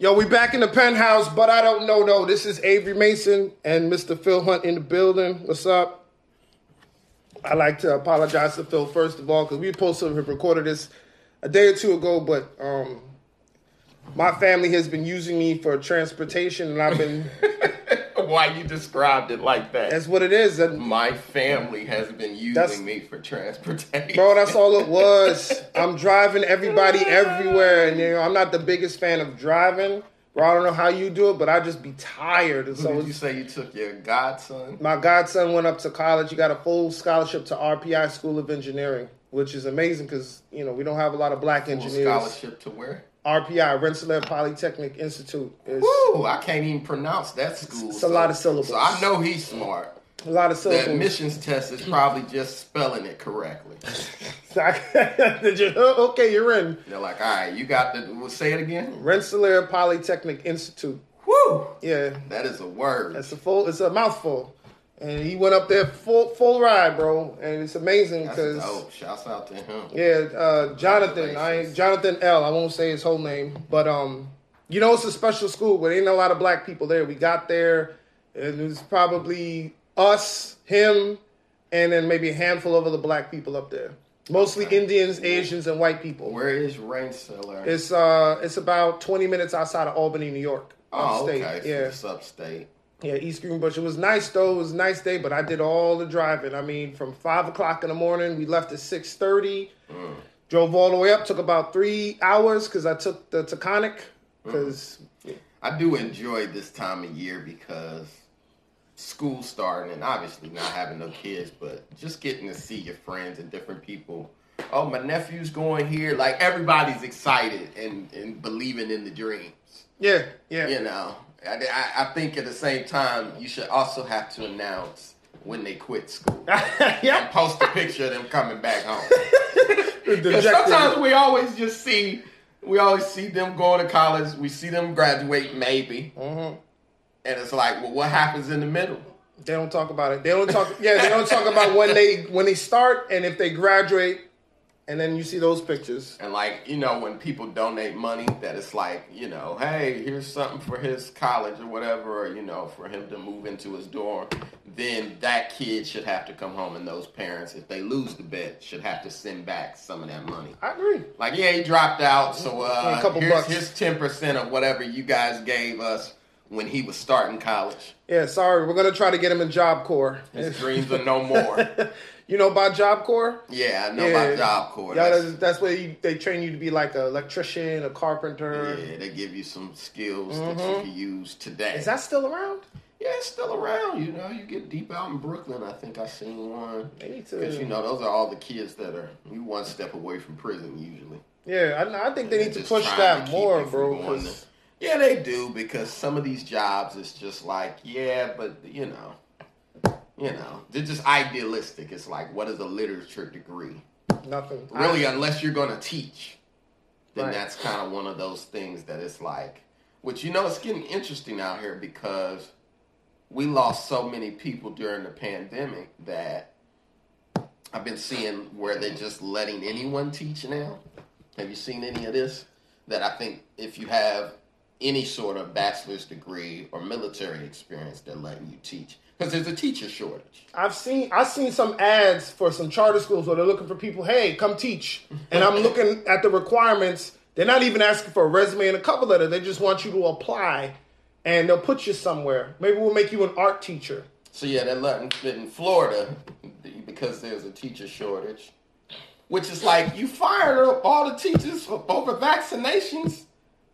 Yo, we back in the penthouse, but I don't know. No, this is Avery Mason and Mr. Phil Hunt in the building. What's up? I like to apologize to Phil first of all because we supposed to have recorded this a day or two ago, but um, my family has been using me for transportation, and I've been. Why you described it like that? That's what it is, and My family has been using me for transportation. bro, that's all it was. I'm driving everybody everywhere, and you know I'm not the biggest fan of driving. Bro, I don't know how you do it, but I just be tired, and so so did you say you took your godson? My godson went up to college. He got a full scholarship to RPI School of Engineering, which is amazing because you know we don't have a lot of black Full engineers. scholarship to where? RPI, Rensselaer Polytechnic Institute. Woo! I can't even pronounce that school. It's a lot of syllables. So I know he's smart. a lot of syllables. The admissions test is probably just spelling it correctly. Oh, okay, you're in They're like, all right, you got the. Well, say it again. Rensselaer Polytechnic Institute. Woo! Yeah, That is a word. it's a full. It's a mouthful. And he went up there full full ride, bro, and it's amazing because dope. Shouts out to him. Yeah, uh, Jonathan. I Jonathan L. I won't say his whole name, but um, you know it's a special school, but ain't a lot of black people there. We got there, and it was probably us, him, and then maybe a handful of other black people up there. Mostly Indians, Asians, and white people. Where is Rensselaer? It's uh, it's about twenty minutes outside of Albany, New York. oh, upstate. okay. So Yeah, it's upstate. Yeah, East Greenbush. It was nice though. It was a nice day, but I did all the driving. I mean, from five o'clock in the morning, we left at six thirty. Mm. Drove all the way up. Took about three hours because I took the Taconic. Mm. Because I do enjoy this time of year because school starting and obviously not having no kids, but just getting to see your friends and different people. Oh, my nephew's going here. Like everybody's excited and, and believing in the dreams. yeah, yeah, You know, I, I, I think at the same time you should also have to announce when they quit school and post a picture of them coming back home. Sometimes we always just see, we always see them going to college. We see them graduate, maybe, Mm-hmm. and it's like, well, what happens in the middle? They don't talk about it. They don't talk. Yeah, they don't talk about when they when they start and if they graduate, and then you see those pictures. And like, you know, when people donate money, that it's like, you know, hey, here's something for his college or whatever, or you know, for him to move into his dorm. Then that kid should have to come home, and those parents, if they lose the bet, should have to send back some of that money. I agree. Like, yeah, he dropped out, so uh, A couple here's bucks. his ten percent of whatever you guys gave us when he was starting college. Yeah, sorry. We're gonna try to get him in Job Corps. His dreams are no more. You know about Job Corps? Yeah, I know Yeah. about Job Corps. Yeah, That's- that's, where you, they train you to be like an electrician, a carpenter. yeah, they give you some skills that you can use today. Mm-hmm. Is that still around? Yeah, it's still around. You know, you get deep out in Brooklyn. I think I seen one. They need to. Because you know, those are all the kids that are you one step away from prison usually. yeah, I, I think they need to push that to more, bro. Yeah, they do because some of these jobs it's just like yeah, but you know, you know, they're just idealistic. It's like what is a literature degree? nothing. Really, I- unless you're going to teach, then Right. that's kind of one of those things that it's like, which you know, it's getting interesting out here because we lost so many people during the pandemic that I've been seeing where they're just letting anyone teach now. Have you seen any of this? That I think if you have any sort of bachelor's degree or military experience, they're letting you teach because there's a teacher shortage. I've seen I've seen some ads for some charter schools where they're looking for people. Hey, come teach. And I'm looking at the requirements. They're not even asking for a resume and a cover letter. They just want you to apply, and they'll put you somewhere. Maybe we'll make you an art teacher. So yeah, they're letting fit in Florida because there's a teacher shortage, which is like you fired up all the teachers for, over vaccinations,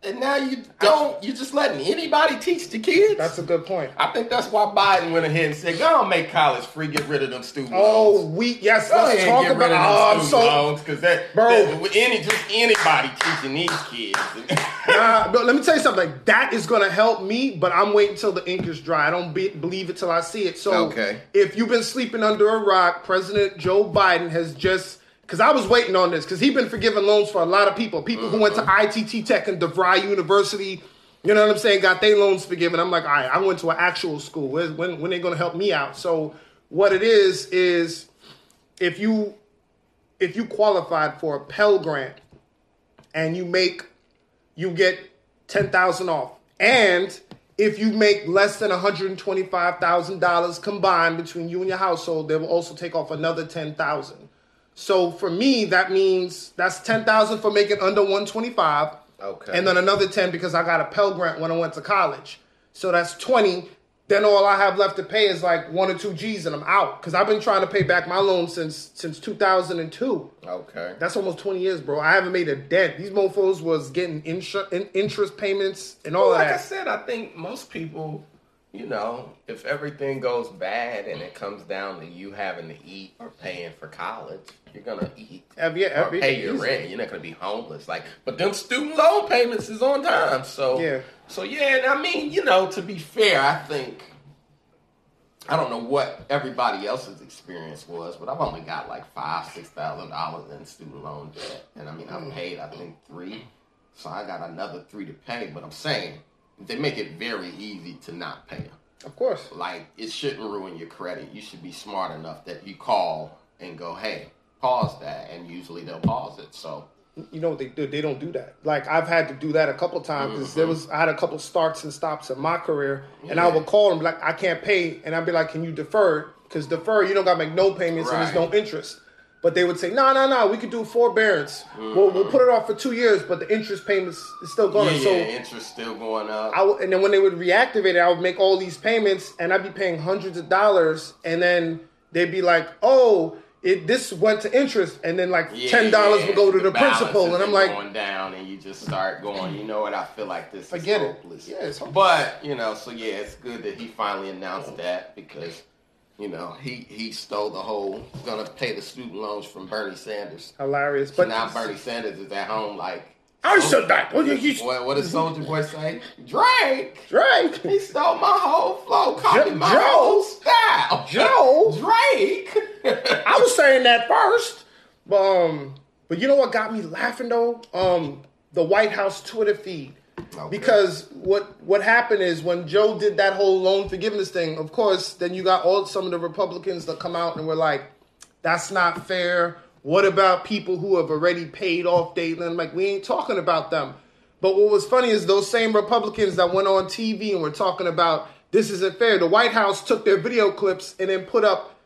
and now you don't. You're just letting anybody teach the kids. That's a good point. I think that's why Biden went ahead and said, "Go on, make college free, get rid of them student Oh, loans." we yes. Go Let's talk and get rid about. Oh, student so loans because that, Bro. that- any just anybody teaching these kids. Nah, but let me tell you something. That is going to help me, but I'm waiting till the ink is dry. I don't be, believe it till I see it. So, Okay. if you've been sleeping under a rock, President Joe Biden has just because I was waiting on this because he's been forgiving loans for a lot of people. People who went to mm-hmm. ITT Tech and DeVry University. You know what I'm saying? Got their loans forgiven. I'm like, all right, I went to an actual school. When when, when they going to help me out? So, what it is is if you if you qualified for a Pell Grant and you make you get ten thousand off. And if you make less than one hundred and twenty five thousand dollars combined between you and your household, they will also take off another ten thousand. So for me, that means that's ten thousand for making under one twenty five. Okay. And then another ten because I got a Pell Grant when I went to college. So that's twenty. Then all I have left to pay is like one or two G's, and I'm out. Because I've been trying to pay back my loan since since 2002. Okay. That's almost 20 years, bro. I haven't made a dent. These mofos was getting insur- in- interest payments and all Well, of like I said, I think most people, you know, if everything goes bad and it comes down to you having to eat or paying for college, you're gonna eat Every, or pay your rent. You're not gonna be homeless. Like, but them student loan payments is on time. So Yeah. So yeah, and I mean, you know, to be fair, I think. I don't know what everybody else's experience was, but I've only got like five, six thousand dollars in student loan debt, and I mean I've paid I think three, so I got another three to pay. But I'm saying they make it very easy to not pay them. Of course. Like it shouldn't ruin your credit. You should be smart enough that you call and go, "Hey, pause that," and usually they'll pause it. So You know what they do? They don't do that. Like I've had to do that a couple times because there mm-hmm. was I had a couple starts and stops in my career, and I would call them like I can't pay, and I'd be like, "Can you defer?" Because defer, you don't got to make no payments and there's no interest. But they would say, "No, no, no, we could do forbearance. We'll, we'll put it off for two years, but the interest payments is still going." yeah, so yeah, interest still going up. I w- and then when they would reactivate it, I would make all these payments, and I'd be paying hundreds of dollars, and then they'd be like, "Oh, it this went to interest," and then like Yeah, ten dollars yeah, would go to the, balances principal, and I'm like, going down, and you just start going. You know what? I feel like this Forget is it. Yeah, it's hopeless. But you know, so yeah, it's good that he finally announced that because you know he he stole the whole gonna pay the student loans from Bernie Sanders. hilarious. But But now Bernie Sanders is at home like. I said that. What, you, What, what does Soulja Boy say? Drake. Drake. He stole my whole flow, copied Jo- my Joe? whole style. Joe? Drake. I was saying that first, but um, but you know what got me laughing though? Um, the White House Twitter feed. Okay. Because what what happened is when Joe did that whole loan forgiveness thing, of course, then you got all some of the Republicans that come out and were like, "That's not fair." What about people who have already paid off debt? And like, we ain't talking about them. But what was funny is those same Republicans that went on TV and were talking about this isn't fair. The White House took their video clips and then put up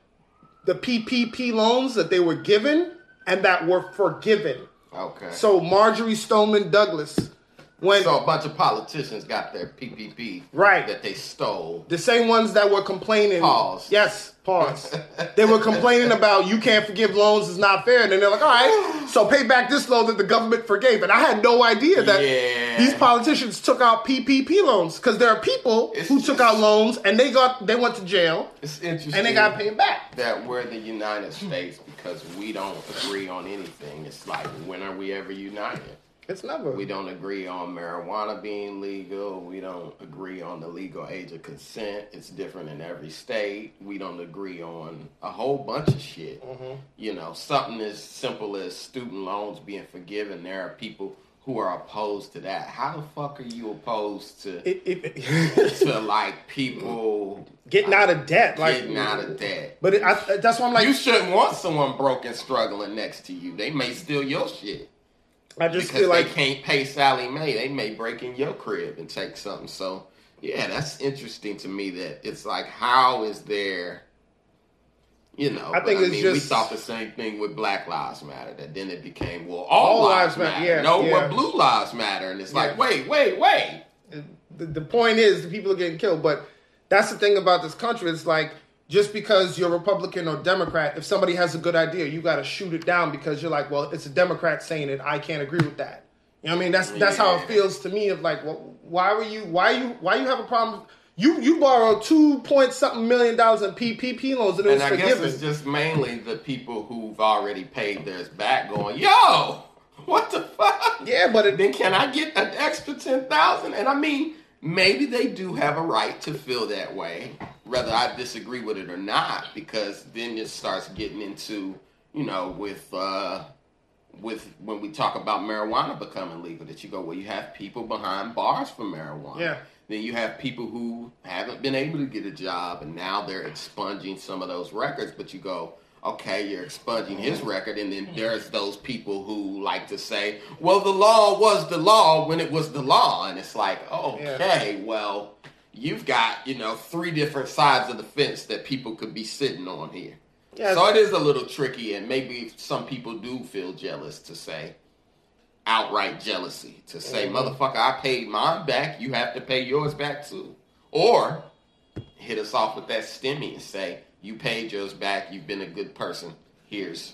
the PPP loans that they were given and that were forgiven. okay. So Marjorie Stoneman Douglas, when So a bunch of politicians got their PPP Right. that they stole. the same ones that were complaining, Pause. Yes, pause. they were complaining about you can't forgive loans is not fair, and then they're like, all right, so pay back this loan that the government forgave. And I had no idea that Yeah. these politicians took out PPP loans because there are people It's who just- took out loans and they got they went to jail It's interesting and they got paid back. that we're the United States because we don't agree on anything. It's like when are we ever united? It's never. We don't agree on marijuana being legal. We don't agree on the legal age of consent. It's different in every state. We don't agree on a whole bunch of shit. Mm-hmm. You know, something as simple as student loans being forgiven. There are people who are opposed to that. How the fuck are you opposed to It- it- to like people getting out of debt, like getting out of debt? But it, I, that's why I'm like, you shouldn't want someone broke and struggling next to you. They may steal your shit. I just because feel like they can't pay Sallie Mae, they may break in your crib and take something. So yeah, that's interesting to me. That it's like, how is there? You know, I think it's mean, we just- thought the same thing with Black Lives Matter. That then it became well, all, All lives, matter, matter. yeah, no, yeah. what blue lives matter, and it's like, Yeah. wait, wait, wait. the, the point is the people are getting killed. But that's the thing about this country. It's like just because you're Republican or Democrat, if somebody has a good idea, you got to shoot it down because you're like, well, it's a Democrat saying it. I can't agree with that. You know what I mean? That's that's how it feels to me. Of like, well, why were you? Why you? Why you have a problem? You you borrowed two point something million dollars in PPP loans and it was And I guess it's just mainly the people who've already paid theirs back, going, yo, what the fuck? yeah, but it, then can I get an extra ten thousand? And I mean, maybe they do have a right to feel that way, whether I disagree with it or not, because then it starts getting into, you know, with uh with when we talk about marijuana becoming legal, that you go, well, you have people behind bars for marijuana. Yeah. Then you have people who haven't been able to get a job and now they're expunging some of those records, but you go, okay, you're expunging his record, and then there's those people who like to say, well, the law was the law when it was the law, and it's like, okay, yeah. well, you've got you know three different sides of the fence that people could be sitting on here. So it is a little tricky, and maybe some people do feel jealous to say outright jealousy to say, mm-hmm. motherfucker, I paid mine back, you have to pay yours back too, or hit us off with that stimmy and say, you paid yours back. You've been a good person. Here's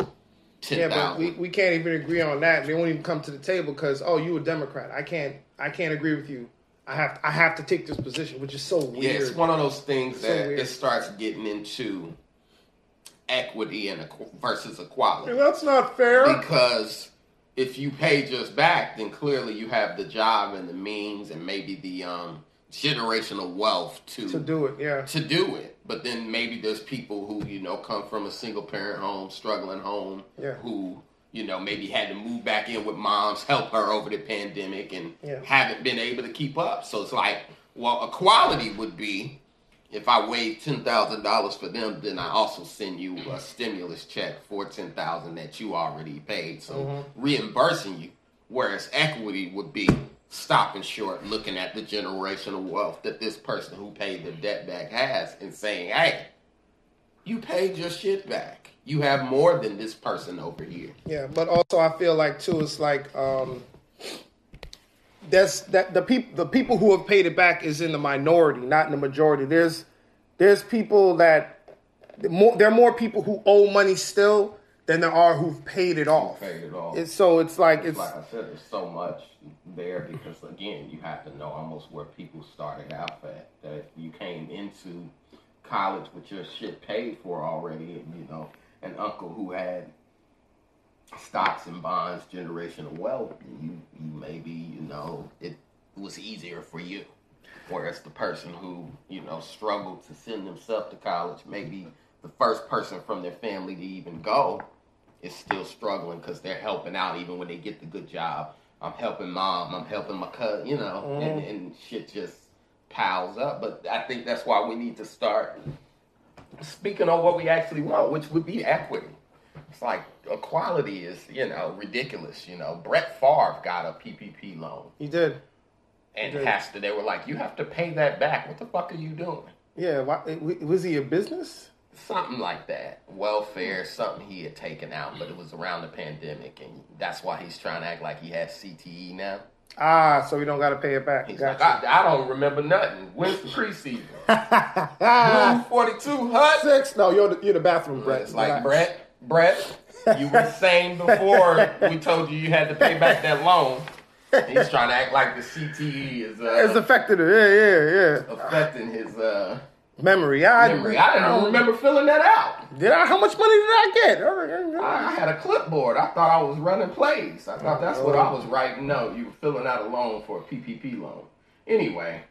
ten. Yeah, but we, we can't even agree on that. They won't even come to the table because oh, you a Democrat. I can't I can't agree with you. I have I have to take this position, which is so weird. Yeah, it's one of those things that it starts getting into equity and versus equality. And that's not fair because if you pay just back, then clearly you have the job and the means and maybe the um generational wealth to to do it, yeah. To do it. But then maybe there's people who, you know, come from a single parent home, struggling home, yeah. who, you know, maybe had to move back in with moms, help her over the pandemic and yeah. haven't been able to keep up. So it's like, well, equality would be if I waive ten thousand dollars for them, then I also send you a stimulus check for ten thousand that you already paid. So mm-hmm. reimbursing you. Whereas equity would be stopping short looking at the generational wealth that this person who paid the debt back has and saying, hey, you paid your shit back. You have more than this person over here. Yeah, but also I feel like too, it's like um that's that the people the people who have paid it back is in the minority, not in the majority. There's there's people that more there are more people who owe money still than there are who've paid it off. Paid it off. It's, so it's like it's like I said, there's so much there because again, you have to know almost where people started out at. That you came into college with your shit paid for already, and you know, an uncle who had stocks and bonds, generational wealth, you you maybe you know it was easier for you. Whereas the person who you know struggled to send themselves to college, maybe the first person from their family to even go, is still struggling because they're helping out even when they get the good job. I'm helping mom, I'm helping my cousin, you know, mm-hmm. and, and shit just piles up. But I think that's why we need to start speaking on what we actually want, which would be equity. It's like equality is, you know, ridiculous. You know, Brett Favre got a PPP loan. He did. And he did. has to. They were like, you have to pay that back. What the fuck are you doing? Yeah, why, was he a business? something like that. Welfare, something he had taken out, but it was around the pandemic, and that's why he's trying to act like he has CTE now. Ah, so we don't got to pay it back. He's like, I, I, don't remember nothing. When's the preseason? Blue forty-two hut six. No, you're the, you're the bathroom, Brett. It's like Brett, Brett. You were saying before we told you you had to pay back that loan. He's trying to act like the CTE is uh, it's affected it. Yeah, yeah, yeah. Affecting his uh Memory. I, Memory. I don't remember filling that out. Did I? How much money did I get? I, I had a clipboard. I thought I was running plays. I thought that's what I oh. was writing. No, you were filling out a loan for a PPP loan. Anyway,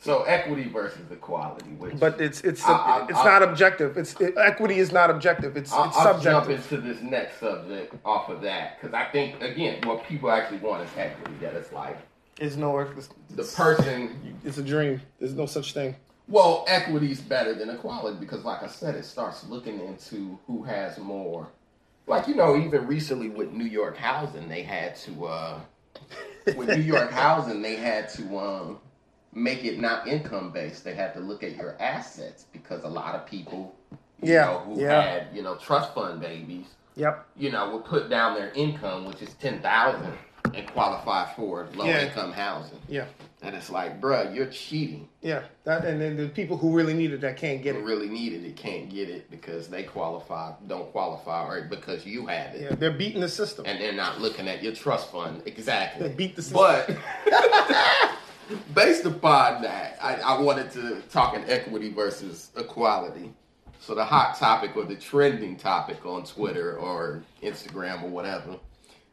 so equity versus equality. Which but it's it's I, I, it's I, not objective. It's it, equity is not objective. It's I'll, it's subjective. I'll jump into this next subject off of that because I think again, what people actually want is equity. That it's like. It's no. It's, the person. It's a dream. There's no such thing. Well, equity is better than equality because, like I said, it starts looking into who has more. Like you know, even recently with New York housing, they had to. uh With New York housing, they had to um make it not income based. They had to look at your assets because a lot of people, you yeah, know, who yeah. had you know trust fund babies, yep, you know, would put down their income, which is ten thousand, and qualify for low yeah. income housing. Yeah. And it's like, bruh, you're cheating. Yeah, that, and then the people who really need it that can't get who it. Really needed it can't get it because they qualify, don't qualify, or because you have it. Yeah, they're beating the system, and they're not looking at your trust fund exactly. They beat the system. But based upon that, I, I wanted to talk in equity versus equality. So the hot topic or the trending topic on Twitter or Instagram or whatever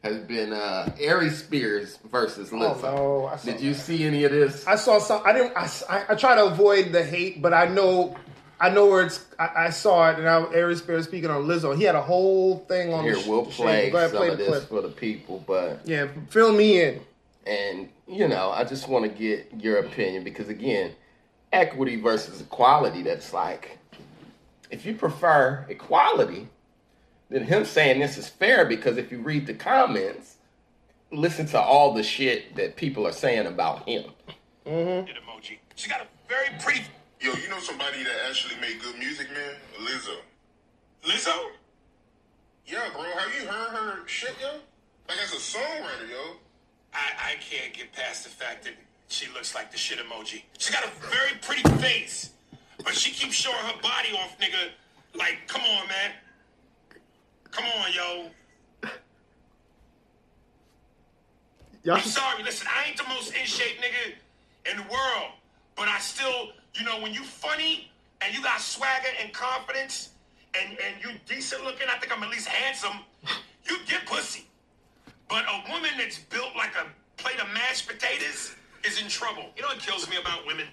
has been uh, Aries Spears versus Lizzo. Oh, no, Did you that. see any of this? I saw some. I didn't. I, I, I, try to avoid the hate, but I know. I know where it's. I, I saw it, and I, Aries Spears speaking on Lizzo. He had a whole thing on. Here, the we'll play some play of this clip. for the people, but yeah, fill me in. And you know, I just want to get your opinion because again, equity versus equality. That's like, if you prefer equality, then him saying this is fair because if you read the comments, listen to all the shit that people are saying about him. Mm-hmm. emoji. She got a very pretty. Yo, you know somebody that actually made good music, man? Lizzo. Lizzo? Yeah, bro. Have you heard her shit, yo? Like as a songwriter, yo. I, I can't get past the fact that she looks like the shit emoji. She got a very pretty face, but she keeps showing her body off, nigga. Like, come on, man. Come on, yo. Y'all I'm sorry. Listen, I ain't the most in shape nigga in the world, but I still, you know, when you funny and you got swagger and confidence, and and you decent looking, I think I'm at least handsome. You get pussy. But a woman that's built like a plate of mashed potatoes is in trouble. You know what kills me about women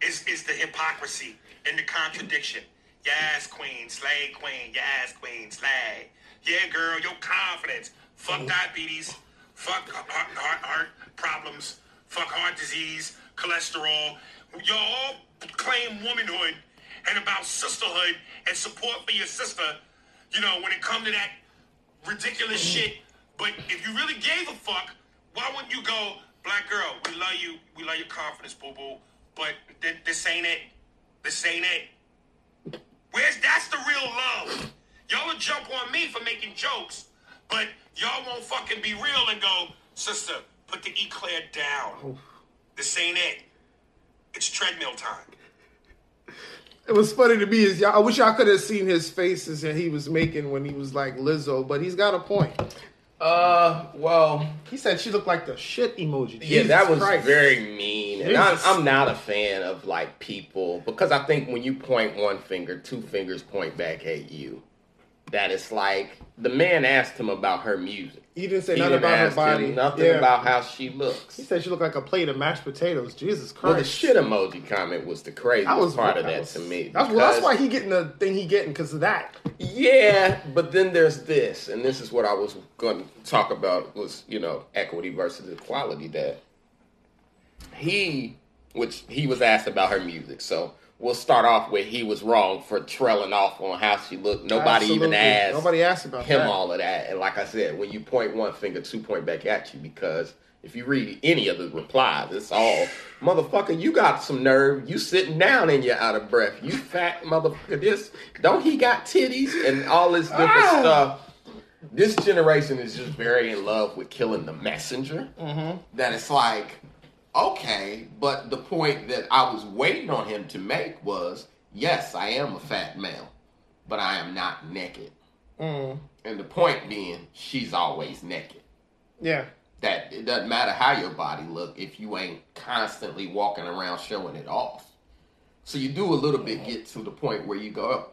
is is the hypocrisy and the contradiction. Yes, queen, slay queen, yes, queen, slay. Yeah, girl, your confidence. Fuck oh. diabetes. Fuck heart, heart, heart problems. Fuck heart disease, cholesterol. Y'all claim womanhood and about sisterhood and support for your sister, you know, when it come to that ridiculous mm-hmm. shit. But if you really gave a fuck, why wouldn't you go, black girl, we love you, we love your confidence, boo boo, but th- this ain't it. This ain't it. Where's that's the real love? Y'all will jump on me for making jokes, but y'all won't fucking be real and go, sister, put the eclair down. This ain't it. It's treadmill time it was funny to me is y'all, I wish y'all could have seen his faces that he was making when he was like Lizzo, but he's got a point. Uh, well, he said she looked like the shit emoji. Yeah, Jesus that was Christ. very mean, and I'm, I'm, not a fan of like people because I think when you point one finger, two fingers point back at you. That it's like the man asked him about her music. He didn't say he nothing didn't about her body. Nothing yeah. about how she looks. He said she looked like a plate of mashed potatoes. Jesus Christ. Well, the shit emoji comment was the craziest was, part of that, was, to me. That's, well, that's why he getting the thing he getting because of that. Yeah, but then there's this, and this is what I was going to talk about was you know equity versus equality. That he, which he was asked about her music, so we'll start off with he was wrong for trailing off on how she looked. Nobody Absolutely. even asked. Nobody asked about him that. all of that. And like I said, when you point one finger, two point back at you because if you read any of the replies, it's all motherfucker. You got some nerve. You sitting down and you're out of breath. You fat motherfucker. This don't he got titties and all this different ah. stuff. This generation is just very in love with killing the messenger. Mm-hmm. That it's like okay, but the point that I was waiting on him to make was yes, I am a fat male, but I am not naked. Mm. And the point being, she's always naked. Yeah. That it doesn't matter how your body look if you ain't constantly walking around showing it off. So you do a little bit get to the point where you go,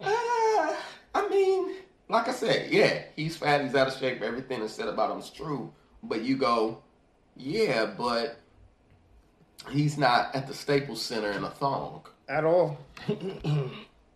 uh, I mean, like I said, yeah, he's fat, he's out of shape, everything that's said about him is true. But you go, yeah, but he's not at the Staples Center in a thong at all.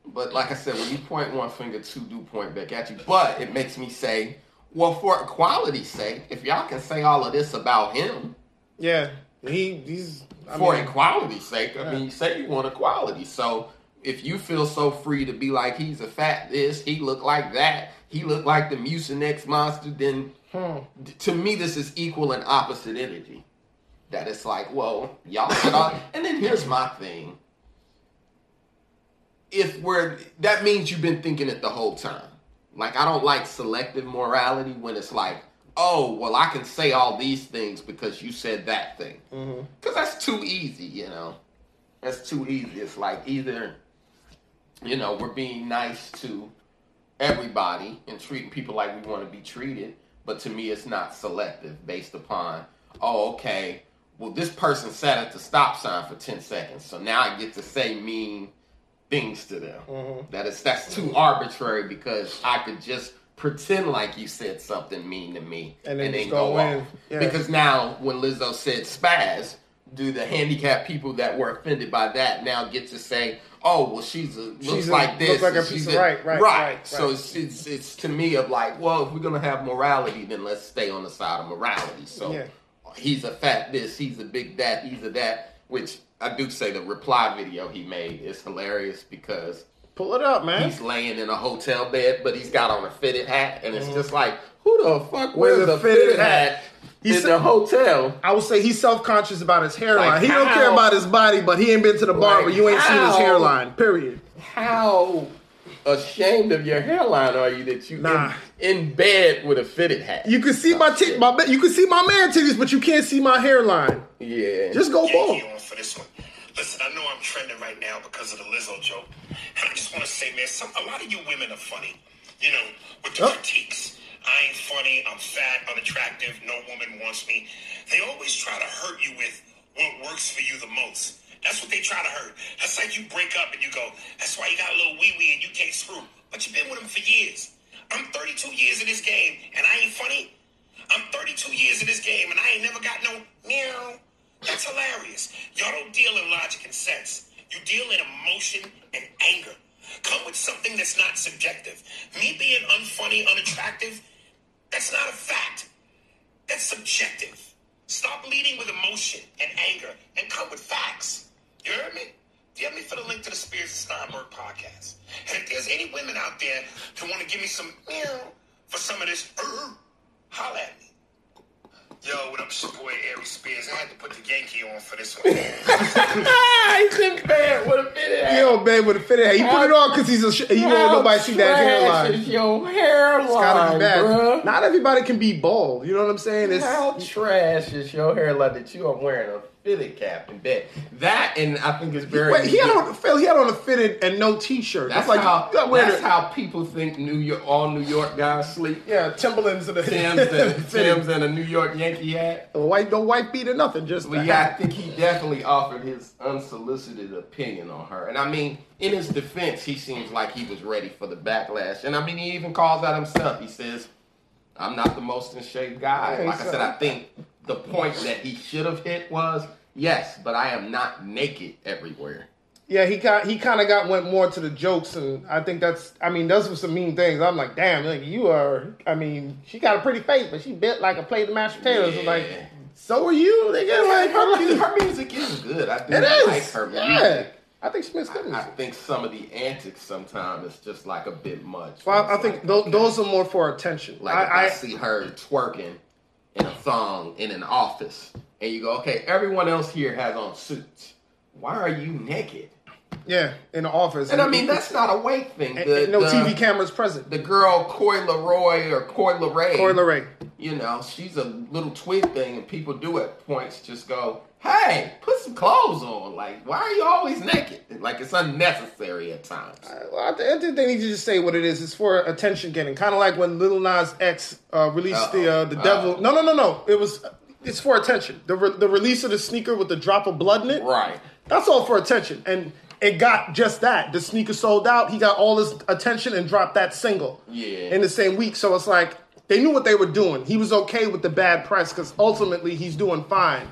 but like I said, when you point one finger, two do point back at you. But it makes me say, well, for equality's sake, if y'all can say all of this about him, yeah, he he's I for mean, equality's sake. I mean, you say you want equality, so if you feel so free to be like he's a fat this, he look like that, he look like the Mucinex monster, then Hmm. To me, this is equal and opposite energy. That it's like, well, y'all said all. and then here's my thing. If we're, that means you've been thinking it the whole time. Like, I don't like selective morality when it's like, oh, well, I can say all these things because you said that thing. Because mm-hmm. that's too easy, you know? That's too easy. It's like either, you know, we're being nice to everybody and treating people like we want to be treated, but to me, it's not selective based upon, oh, okay, well, this person sat at the stop sign for 10 seconds, so now I get to say mean things to them. Mm-hmm. That is that's too arbitrary because I could just pretend like you said something mean to me and then, and then go, go off. Yeah. Because now when Lizzo said spaz, do the handicapped people that were offended by that now get to say, oh well she's a, looks she's like a, this looks like a piece of right, right, right, right, so it's, it's, it's to me of like well if we're gonna have morality then let's stay on the side of morality so yeah. he's a fat this he's a big that he's a that which i do say the reply video he made is hilarious because Pull it up, man. He's laying in a hotel bed, but he's got on a fitted hat, and it's mm-hmm. just like, who the fuck Wears a a fitted fitted hat? hat He in said- the hotel? I would say he's self conscious about his hairline. Like he don't care about his body, but he ain't been to the barber. Like you ain't seen his hairline. Period. How ashamed of your hairline are you that you Nah. in, in bed with a fitted hat? You can see oh, my tit, my you can see my man titties, but you can't see my hairline. yeah, Just go bald. Yankee on for this one. Listen, I know I'm trending right now because of the Lizzo joke. And I just want to say, man, some, a lot of you women are funny. You know, with the Oh. critiques. I ain't funny. I'm fat, unattractive. No woman wants me. They always try to hurt you with what works for you the most. That's what they try to hurt. That's like you break up and you go, that's why you got a little wee wee and you can't screw. But you've been with him for years. I'm 32 years in this game and I ain't funny. I'm 32 years in this game and I ain't never got no meow. That's hilarious. Y'all don't deal in logic and sense. You deal in emotion and anger. Come with something that's not subjective. Me being unfunny, unattractive, that's not a fact. That's subjective. Stop leading with emotion and anger and come with facts. You heard me? DM me for the link to the Spears and Steinberg podcast. And if there's any women out there who want to give me some meow for some of this, uh, holla at me. Yo, what up, it's your boy Ari Spears. I had to put the Yankee on for this one. he's in bed with a fitted hat. Yo, babe, with a fitted hat. He put it on because he's a. Sh- he don't want nobody see that trash hairline. Is your hairline, It's gotta be bad. bruh? Not everybody can be bald. You know what I'm saying? It's How trash is your hairline that you are wearing a fitted cap and bed? That and I think it's very. wait. He had on Phil. He had on a fitted and no t-shirt. That's, That's, like how. you That's how people think New York. All New York guys sleep. Yeah, Timberlands and the Tim's and. Tim's and a New York Yankee hat. A white, no white beat or nothing. Just Well, yeah, I think he definitely offered his unsolicited opinion on her. And I mean, in his defense, he seems like he was ready for the backlash. And I mean, he even calls out himself. He says, I'm not the most in shape guy. Like I said, I think the point that he should have hit was, yes, but I am not naked everywhere. Yeah, he got he kind of got went more to the jokes, and I think that's. I mean, those were some mean things. I'm like, damn, like you are. I mean, she got a pretty face, but she bit like a plate of mashed potatoes. I'm like, so are you? They get like her, her, mu- her music is good. I do It is. like her music. yeah, I think makes good I music. think some of the antics sometimes is just like a bit much. Well, I It's think like, tho- okay. those are more for attention. Like I, I, I, see her twerking in a thong in an office, and you go, okay, everyone else here has on suits. Why are you naked? yeah, in the office. And I mean, that's not a weight thing. The, no the- TV cameras present. The girl Coy Leroy or Coi Leray, Coy LeRae. you know, she's a little twig thing, and people do at points just go, "Hey, put some clothes on." Like, why are you always naked? Like it's unnecessary at times. Well, I thi- I think they need to just say what it is. It's for attention getting. Kind of like when Lil Nas X uh, released the uh, the Uh-oh. Devil. No, no, no, no. It was. It's for attention. The re- the release of the sneaker with the drop of blood in it. Right. That's all for attention, and it got just that. The sneaker sold out. He got all his attention and dropped that single. Yeah. In the same week, so it's like they knew what they were doing. He was okay with the bad press because ultimately he's doing fine.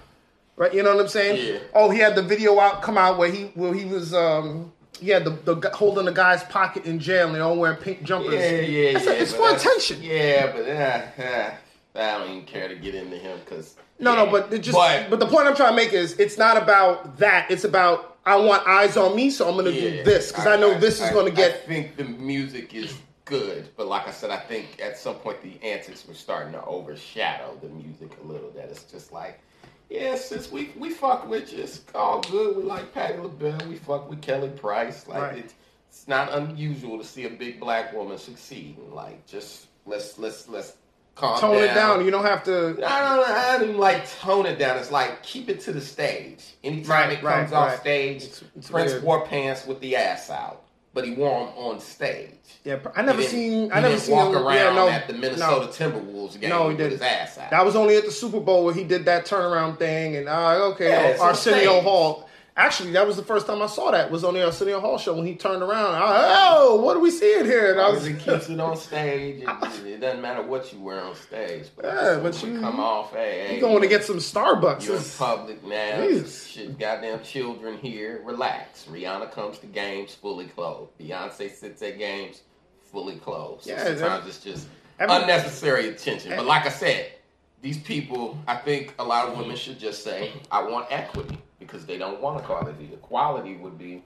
Right? You know what I'm saying? Yeah. Oh, he had the video out come out where he where he was um he had the, the holding the guy's pocket in jail and they all wearing pink jumpers. Yeah, yeah, That's yeah. it's but for attention. Yeah, but uh, uh, I don't even care to get into him because No, no, but it just but, the point I'm trying to make is it's not about that. It's about I want eyes on me, so I'm gonna do this because I, know this is gonna I get think the music is good, but like I said, I think at some point the antics were starting to overshadow the music a little. That it's just like, yeah, since we we fuck with you, it's all good. We like Patti LaBelle, we fuck with Kelly Price. Like Right. it's it's not unusual to see a big black woman succeed. Like just let's let's let's calm tone down. it down. You don't have to. I don't, I don't like tone it down. It's like keep it to the stage. Anytime Right, it right, comes off right. stage, It's- it's Prince weird. wore pants with the ass out, but he wore them on stage. Yeah, I never seen. I never seen walk him- around yeah, no, at the Minnesota Timberwolves game No, he didn't. his ass out. That was only at the Super Bowl where he did that turnaround thing, and uh, okay, Yeah, Arsenio. Hall. Actually, that was the first time I saw that. Was on the uh, Arsenio Hall show when he turned around. I, oh, what are we seeing here? And I was, keeps it on stage, it, it doesn't matter what you wear on stage. But, Yeah, but you- come off, hey, you going to get some Starbucks? You're in public now. Shit, goddamn children here. Relax. Rihanna comes to games fully clothed. Beyonce sits at games fully clothed. So Yeah, sometimes it's just every- unnecessary attention. But eh. like I said, these people, I think a lot of women should just say, I want equity because they don't want equality. Equality would be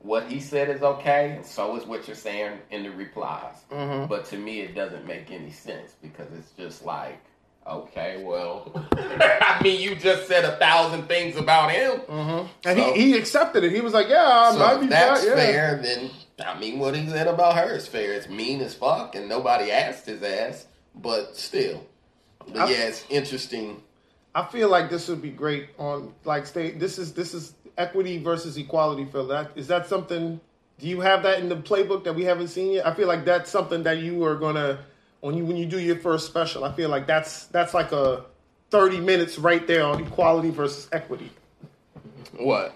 what he said is okay, and so is what you're saying in the replies. Mm-hmm. But to me, it doesn't make any sense because it's just like, okay, well, I mean, you just said a thousand things about him. And So- he, he accepted it. He was like, "Yeah, I So might if be that's fine, yeah. fair, then I mean, what he said about her is fair. It's mean as fuck, and nobody asked his ass, but still. But I- yeah, it's interesting. I feel like this would be great on like stay. This is this is equity versus equality. Phil, that is that something? Do you have that in the playbook that we haven't seen yet? I feel like that's something that you are gonna when you when you do your first special. I feel like that's that's like a thirty minutes right there on equality versus equity. What?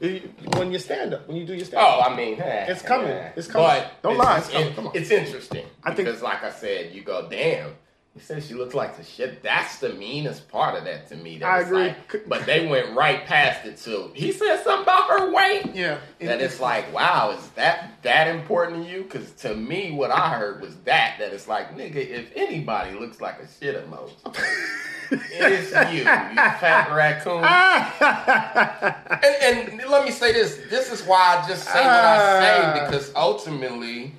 When you stand up, when you do your stand up. Oh, I mean, eh, It's coming. eh. It's coming. But Don't lie. It's coming. it- Come on. it's interesting I think- because, like I said, you go, damn. He said she looks like the shit. That's the meanest part of that to me. That I agree. like- but they went right past it too. He said something about her weight. Yeah. That it's like, wow, is that that important to you? Because to me, what I heard was that that it's like, nigga, if anybody looks like a shit emoji, it's you, you fat raccoon. and, and let me say this: this is why I just say what I say Ah. because ultimately,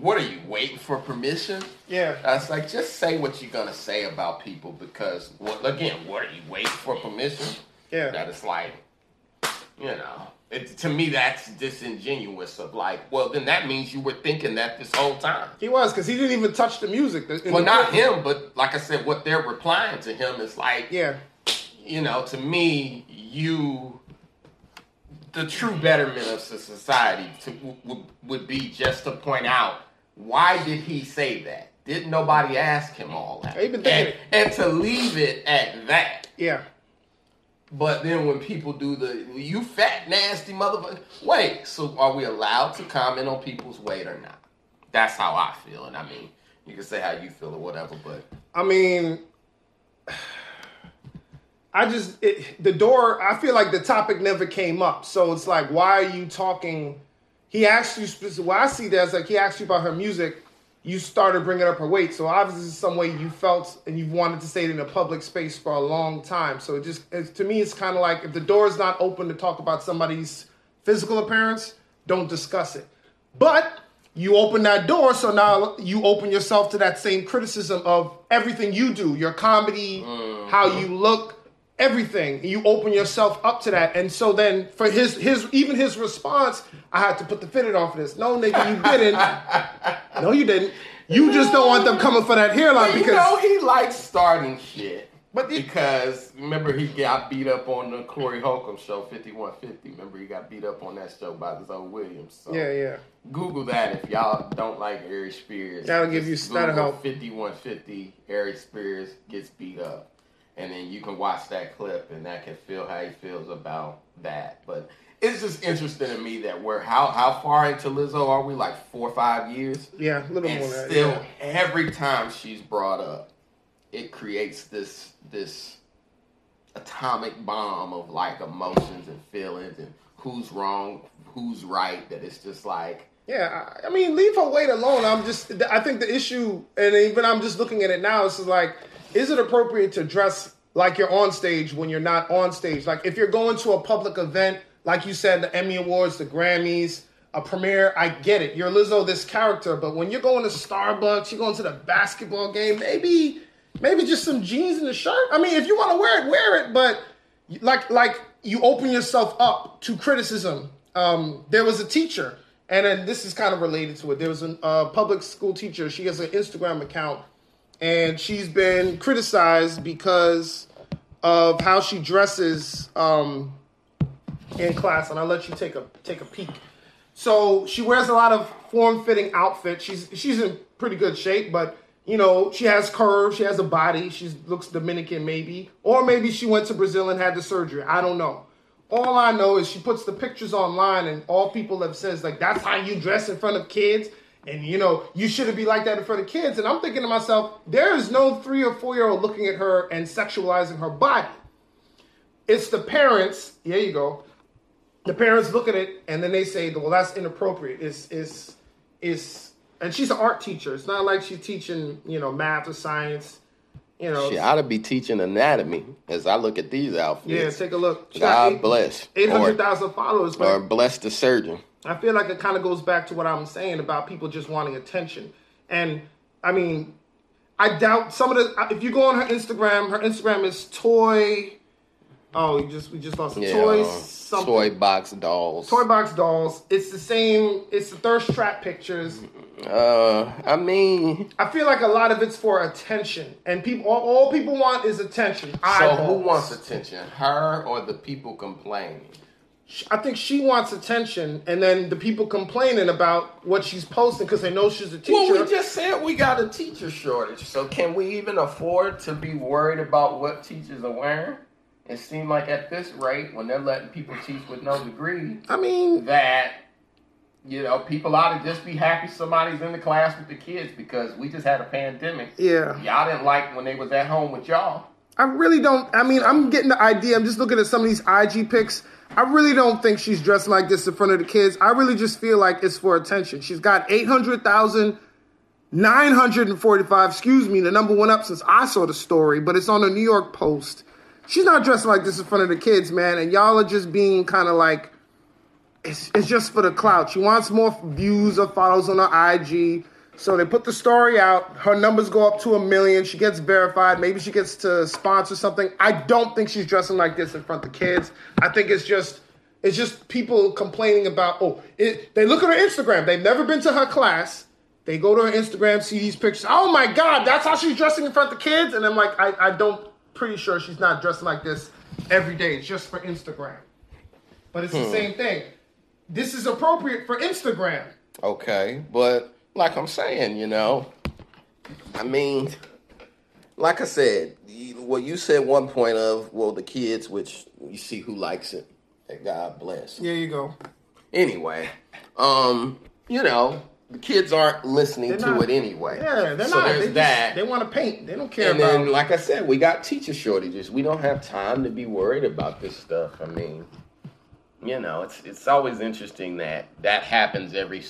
what are you waiting for permission? yeah. That's like just say what you're gonna say about people because what again, what are you waiting for permission? Yeah. That it's like, you know, it, to me that's disingenuous. Of like, well, then that means you were thinking that this whole time. He was because he didn't even touch the music. Well, the not him, but like I said, what they're replying to him is like, Yeah. you know, to me, you, the true betterment of society to, would, would be just to point out why did he say that? Didn't nobody ask him all that? And, and to leave it at that. Yeah. But then when people do the you fat nasty motherfucker, wait, so are we allowed to comment on people's weight or not? That's how I feel, and I mean, you can say how you feel or whatever, but I mean, I just it, the door. I feel like the topic never came up, so it's like, why are you talking? He asked you. Well, I see that as like he asked you about her music. You started bringing up her weight, so obviously, it's some way you felt and you've wanted to say it in a public space for a long time. So it just it's, to me, it's kind of like if the door is not open to talk about somebody's physical appearance, don't discuss it. But you open that door, so now you open yourself to that same criticism of everything you do, your comedy, mm. how you look, everything. You open yourself up to that, and so then for his his even his response, I had to put the fitted on for this. No, nigga, you didn't. no, you didn't. You just don't want them coming for that hairline But you because know he likes starting shit. But it- because remember he got beat up on the Corey Holcomb show, fifty one fifty. Remember he got beat up on that show by the Zoe Williams. So yeah, yeah. Google that if y'all don't like Ari Spears. That'll give you- that'll help. Fifty one fifty. Ari Spears gets beat up, and then you can watch that clip, and that can feel how he feels about that. But it's just interesting to me that we're how how far into Lizzo are we? Like four or five years. Yeah, a little And more that. still, yeah. every time she's brought up, it creates this this atomic bomb of like emotions and feelings and who's wrong, who's right. That it's just like Yeah, I, I mean, leave her weight alone. I'm just, I think the issue, and even I'm just looking at it now, it's like, is it appropriate to dress like you're on stage when you're not on stage? Like, if you're going to a public event, like you said, the Emmy Awards, the Grammys, a premiere, I get it. You're Lizzo, this character, but when you're going to Starbucks, you're going to the basketball game, maybe, maybe just some jeans and a shirt. I mean, if you want to wear it, wear it, but like like you open yourself up to criticism. Um, there was a teacher, and then this is kind of related to it. There was a uh, public school teacher. She has an Instagram account, and she's been criticized because of how she dresses um, in class. And I'll let you take a take a peek. So she wears a lot of form-fitting outfits. She's she's in pretty good shape, but you know she has curves. She has a body. She looks Dominican, maybe, or maybe she went to Brazil and had the surgery. I don't know. All I know is she puts the pictures online, and all people have says like that's how you dress in front of kids, and you know you shouldn't be like that in front of kids. And I'm thinking to myself, there is no three or four year old looking at her and sexualizing her body. It's the parents. there you go the parents look at it and then they say, "Well, that's inappropriate." It's it's it's and she's an art teacher. It's not like she's teaching you know math or science. You know, Shit, I'd be teaching anatomy as I look at these outfits. yeah. Take a look. She God eight- bless. Eight Or, hundred thousand followers, or bless the surgeon. I feel like it kind of goes back to what I'm saying about people just wanting attention. And I mean, I doubt some of the. If you go on her Instagram, her Instagram is toy. Oh, we just we just lost Yeah, toys. uh, Something. toy box dolls. Toy box dolls. It's the same. It's the thirst trap pictures. Uh, I mean, I feel like a lot of it's for attention, and people. All, all people want is attention. so Eyeballs. who wants attention, her or the people complaining? I think she wants attention, and then the people complaining about what she's posting because they know she's a teacher. Well, we just said we got a teacher shortage. So can we even afford to be worried about what teachers are wearing? It seems like at this rate, when they're letting people teach with no degree, I mean, that you know people ought to just be happy somebody's in the class with the kids because we just had a pandemic. yeah. Y'all didn't like when they was at home with y'all. I really don't. I mean, I'm getting the idea. I'm just looking at some of these IG pics. I really don't think she's dressed like this in front of the kids. I really just feel like it's for attention. She's got 800,000, 945, excuse me, the number one up since I saw the story, but it's on the New York Post. She's not dressed like this in front of the kids, man, and y'all are just being kind of like, it's, it's just for the clout. She wants more views or follows on her IG. So they put the story out. Her numbers go up to a million. She gets verified. Maybe she gets to sponsor something. I don't think she's dressing like this in front of the kids. I think it's just it's just people complaining about oh it, they look at her Instagram. They've never been to her class. They go to her Instagram, see these pictures. Oh my God, that's how she's dressing in front of the kids. And I'm like, I, I don't pretty sure she's not dressing like this every day. It's just for Instagram. But it's the hmm. same thing. This is appropriate for Instagram. Okay, but like I'm saying, you know, I mean, like I said, what you said one point of well, the kids, which you see who likes it, and God bless. There you go. Anyway, um, you know, the kids aren't listening They're to not- it anyway. Yeah, they're so not. there's they just- that. They want to paint. They don't care about and about. then, like I said, we got teacher shortages. We don't have time to be worried about this stuff. I mean, you know, it's it's always interesting that that happens every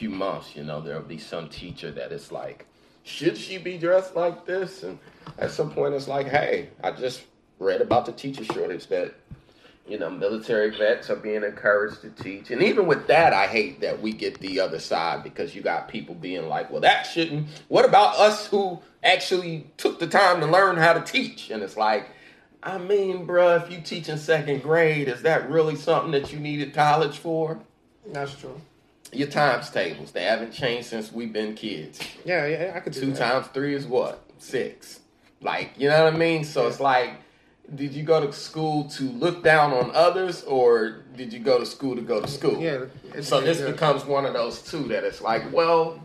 few months. You know, there'll be some teacher that is like, should she be dressed like this? And at some point, it's like, hey, I just read about the teacher shortage that you know, military vets are being encouraged to teach. And even with that, I hate that we get the other side because you got people being like, well, that shouldn't. What about us who actually took the time to learn how to teach? And it's like, I mean, bruh, if you teach in second grade, is that really something that you needed college for? That's true. Your times tables, they haven't changed since we've been kids. Yeah, yeah, I could do Two that. times three is what? Six. Like, you know what I mean? So it's like, did you go to school to look down on others or did you go to school to go to school? Yeah, So this yeah. becomes one of those two that it's like, well,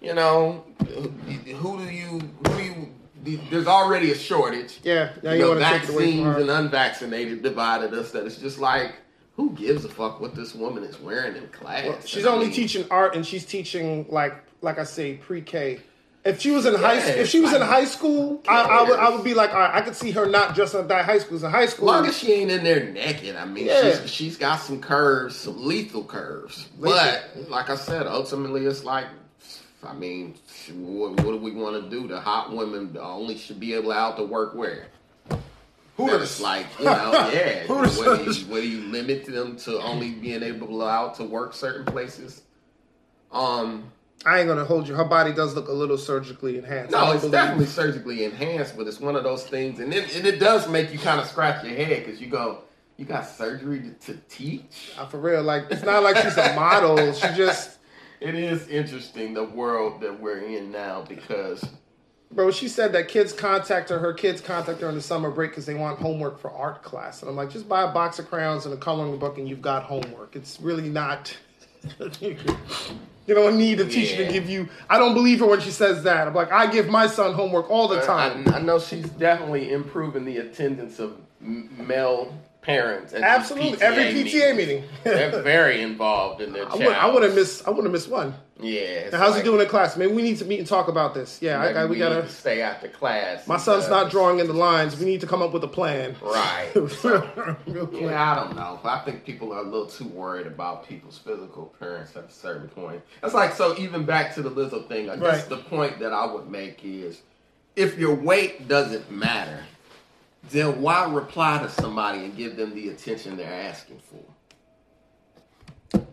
you know, who do you, who do you, there's already a shortage. Yeah, now you you know, want to take it away vaccines and unvaccinated divided us that it's just like, who gives a fuck what this woman is wearing in class? Well, she's I only mean, teaching art, and she's teaching like like I say pre-K. If she was in high, Yeah, if she was in high school, I, I would I would be like, all right, I could see her not dressing like that high school. 'Cause in high school, long as she ain't in there naked, I mean, Yeah. she's, she's got some curves, some lethal curves. But like I said, ultimately, it's like, I mean, what, what do we want to do? The hot women only should be able out to work where? Hooters. It's like, you know, yeah. Do you, you limit them to only being able to blow out to work certain places? Um, I ain't gonna hold you. Her body does look a little surgically enhanced. No, it's definitely surgically enhanced, but it's one of those things, and it, and it does make you kind of scratch your head because you go, you got surgery to, to teach. Uh, for real. Like it's not like she's a model. She just, It is interesting the world that we're in now because bro. She said that kids contact her. Her kids contact her in the summer break because they want homework for art class. And I'm like, just buy a box of crayons and a coloring book, and you've got homework. It's really not. you don't need a teacher to give you. I don't believe her when she says that. I'm like, I give my son homework all the time. I, I know she's definitely improving the attendance of male parents. Absolutely, every PTA meetings. meeting. They're very involved in their I child. would, I wouldn't miss. I wouldn't miss one. Yeah. Now, how's like, he doing in class? Maybe we need to meet and talk about this. Yeah, I, I, we need gotta. to stay after class. My son's not drawing in the lines. We need to come up with a plan. Right. Quick. Yeah, I don't know. I think people are a little too worried about people's physical appearance at a certain point. It's like so. Even back to the Lizzo thing, I guess Right. the point that I would make is, if your weight doesn't matter, then why reply to somebody and give them the attention they're asking for?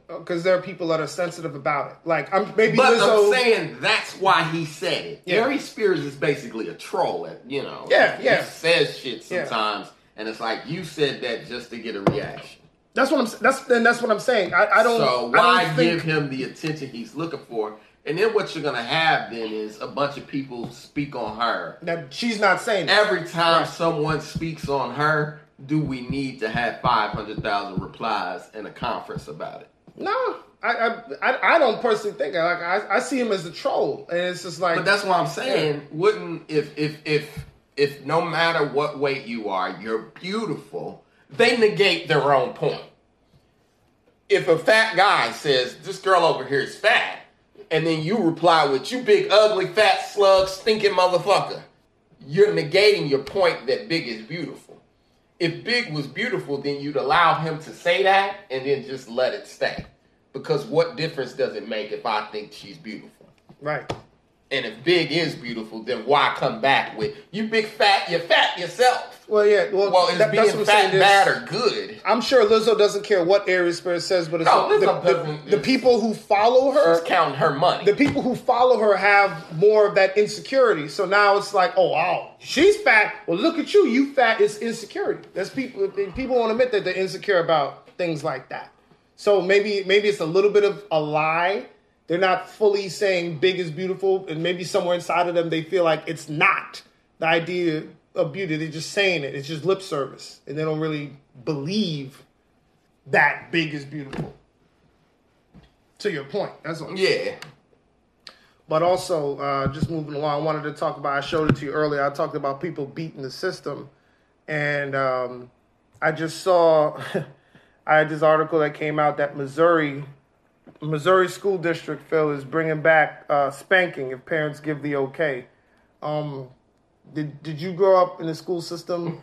Uh, because there are people that are sensitive about it. Like I'm maybe But Lizzo. I'm saying that's why he said it. Yeah. Aries Spears is basically a troll, at, you know. Yeah, yeah. He says shit Yeah. sometimes, and it's like you said that just to get a reaction. that's what I'm. That's then that's what I'm saying. I, I don't. So I why don't think, give him the attention he's looking for? And then what you're gonna have then is a bunch of people speak on her. that she's not saying that. Every time Right. someone speaks on her, do we need to have five hundred thousand replies in a conference about it? No, I, I I don't personally think. Like I, I see him as a troll, and it's just like. But that's what I'm saying. Wouldn't if if if if no matter what weight you are, you're beautiful. They negate their own point. If a fat guy says this girl over here is fat, and then you reply with you big ugly fat slug stinking motherfucker, you're negating your point that big is beautiful. If big was beautiful, then you'd allow him to say that and then just let it stay. Because what difference does it make if I think she's beautiful? right. And if big is beautiful, then why come back with you big fat? You're fat yourself. Well, yeah. Well, Well, is that- that's being saying. fat There's- bad or good? I'm sure Lizzo doesn't care what Aries Spears says, but it's No, the, the, doesn't- the people who follow her. She's counting her money. the people who follow her have more of that insecurity. So now it's like, oh wow, she's fat. Well, look at you, you fat. It's insecurity. That's people. People won't admit that they're insecure about things like that. So maybe maybe it's a little bit of a lie. They're not fully saying big is beautiful, and maybe somewhere inside of them they feel like it's not the idea of beauty. They're just saying it. It's just lip service, and they don't really believe that big is beautiful. To your point, that's all. yeah. But also, uh, just moving along, I wanted to talk about. I showed it to you earlier. I talked about people beating the system, and um, I just saw. I had this article that came out that Missouri, Missouri school district, Phil is bringing back uh, spanking if parents give the okay. Um, did Did you grow up in the school system?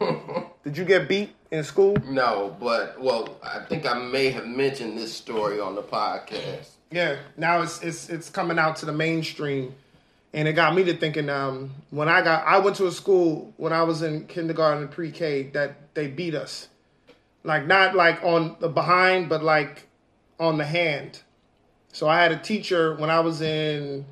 did you get beat in school? No, but well, I think I may have mentioned this story on the podcast. Yeah, now it's it's it's coming out to the mainstream, and it got me to thinking. Um, when I got, I went to a school when I was in kindergarten and pre-K that they beat us, like not like on the behind, but like on the hand. So I had a teacher when I was in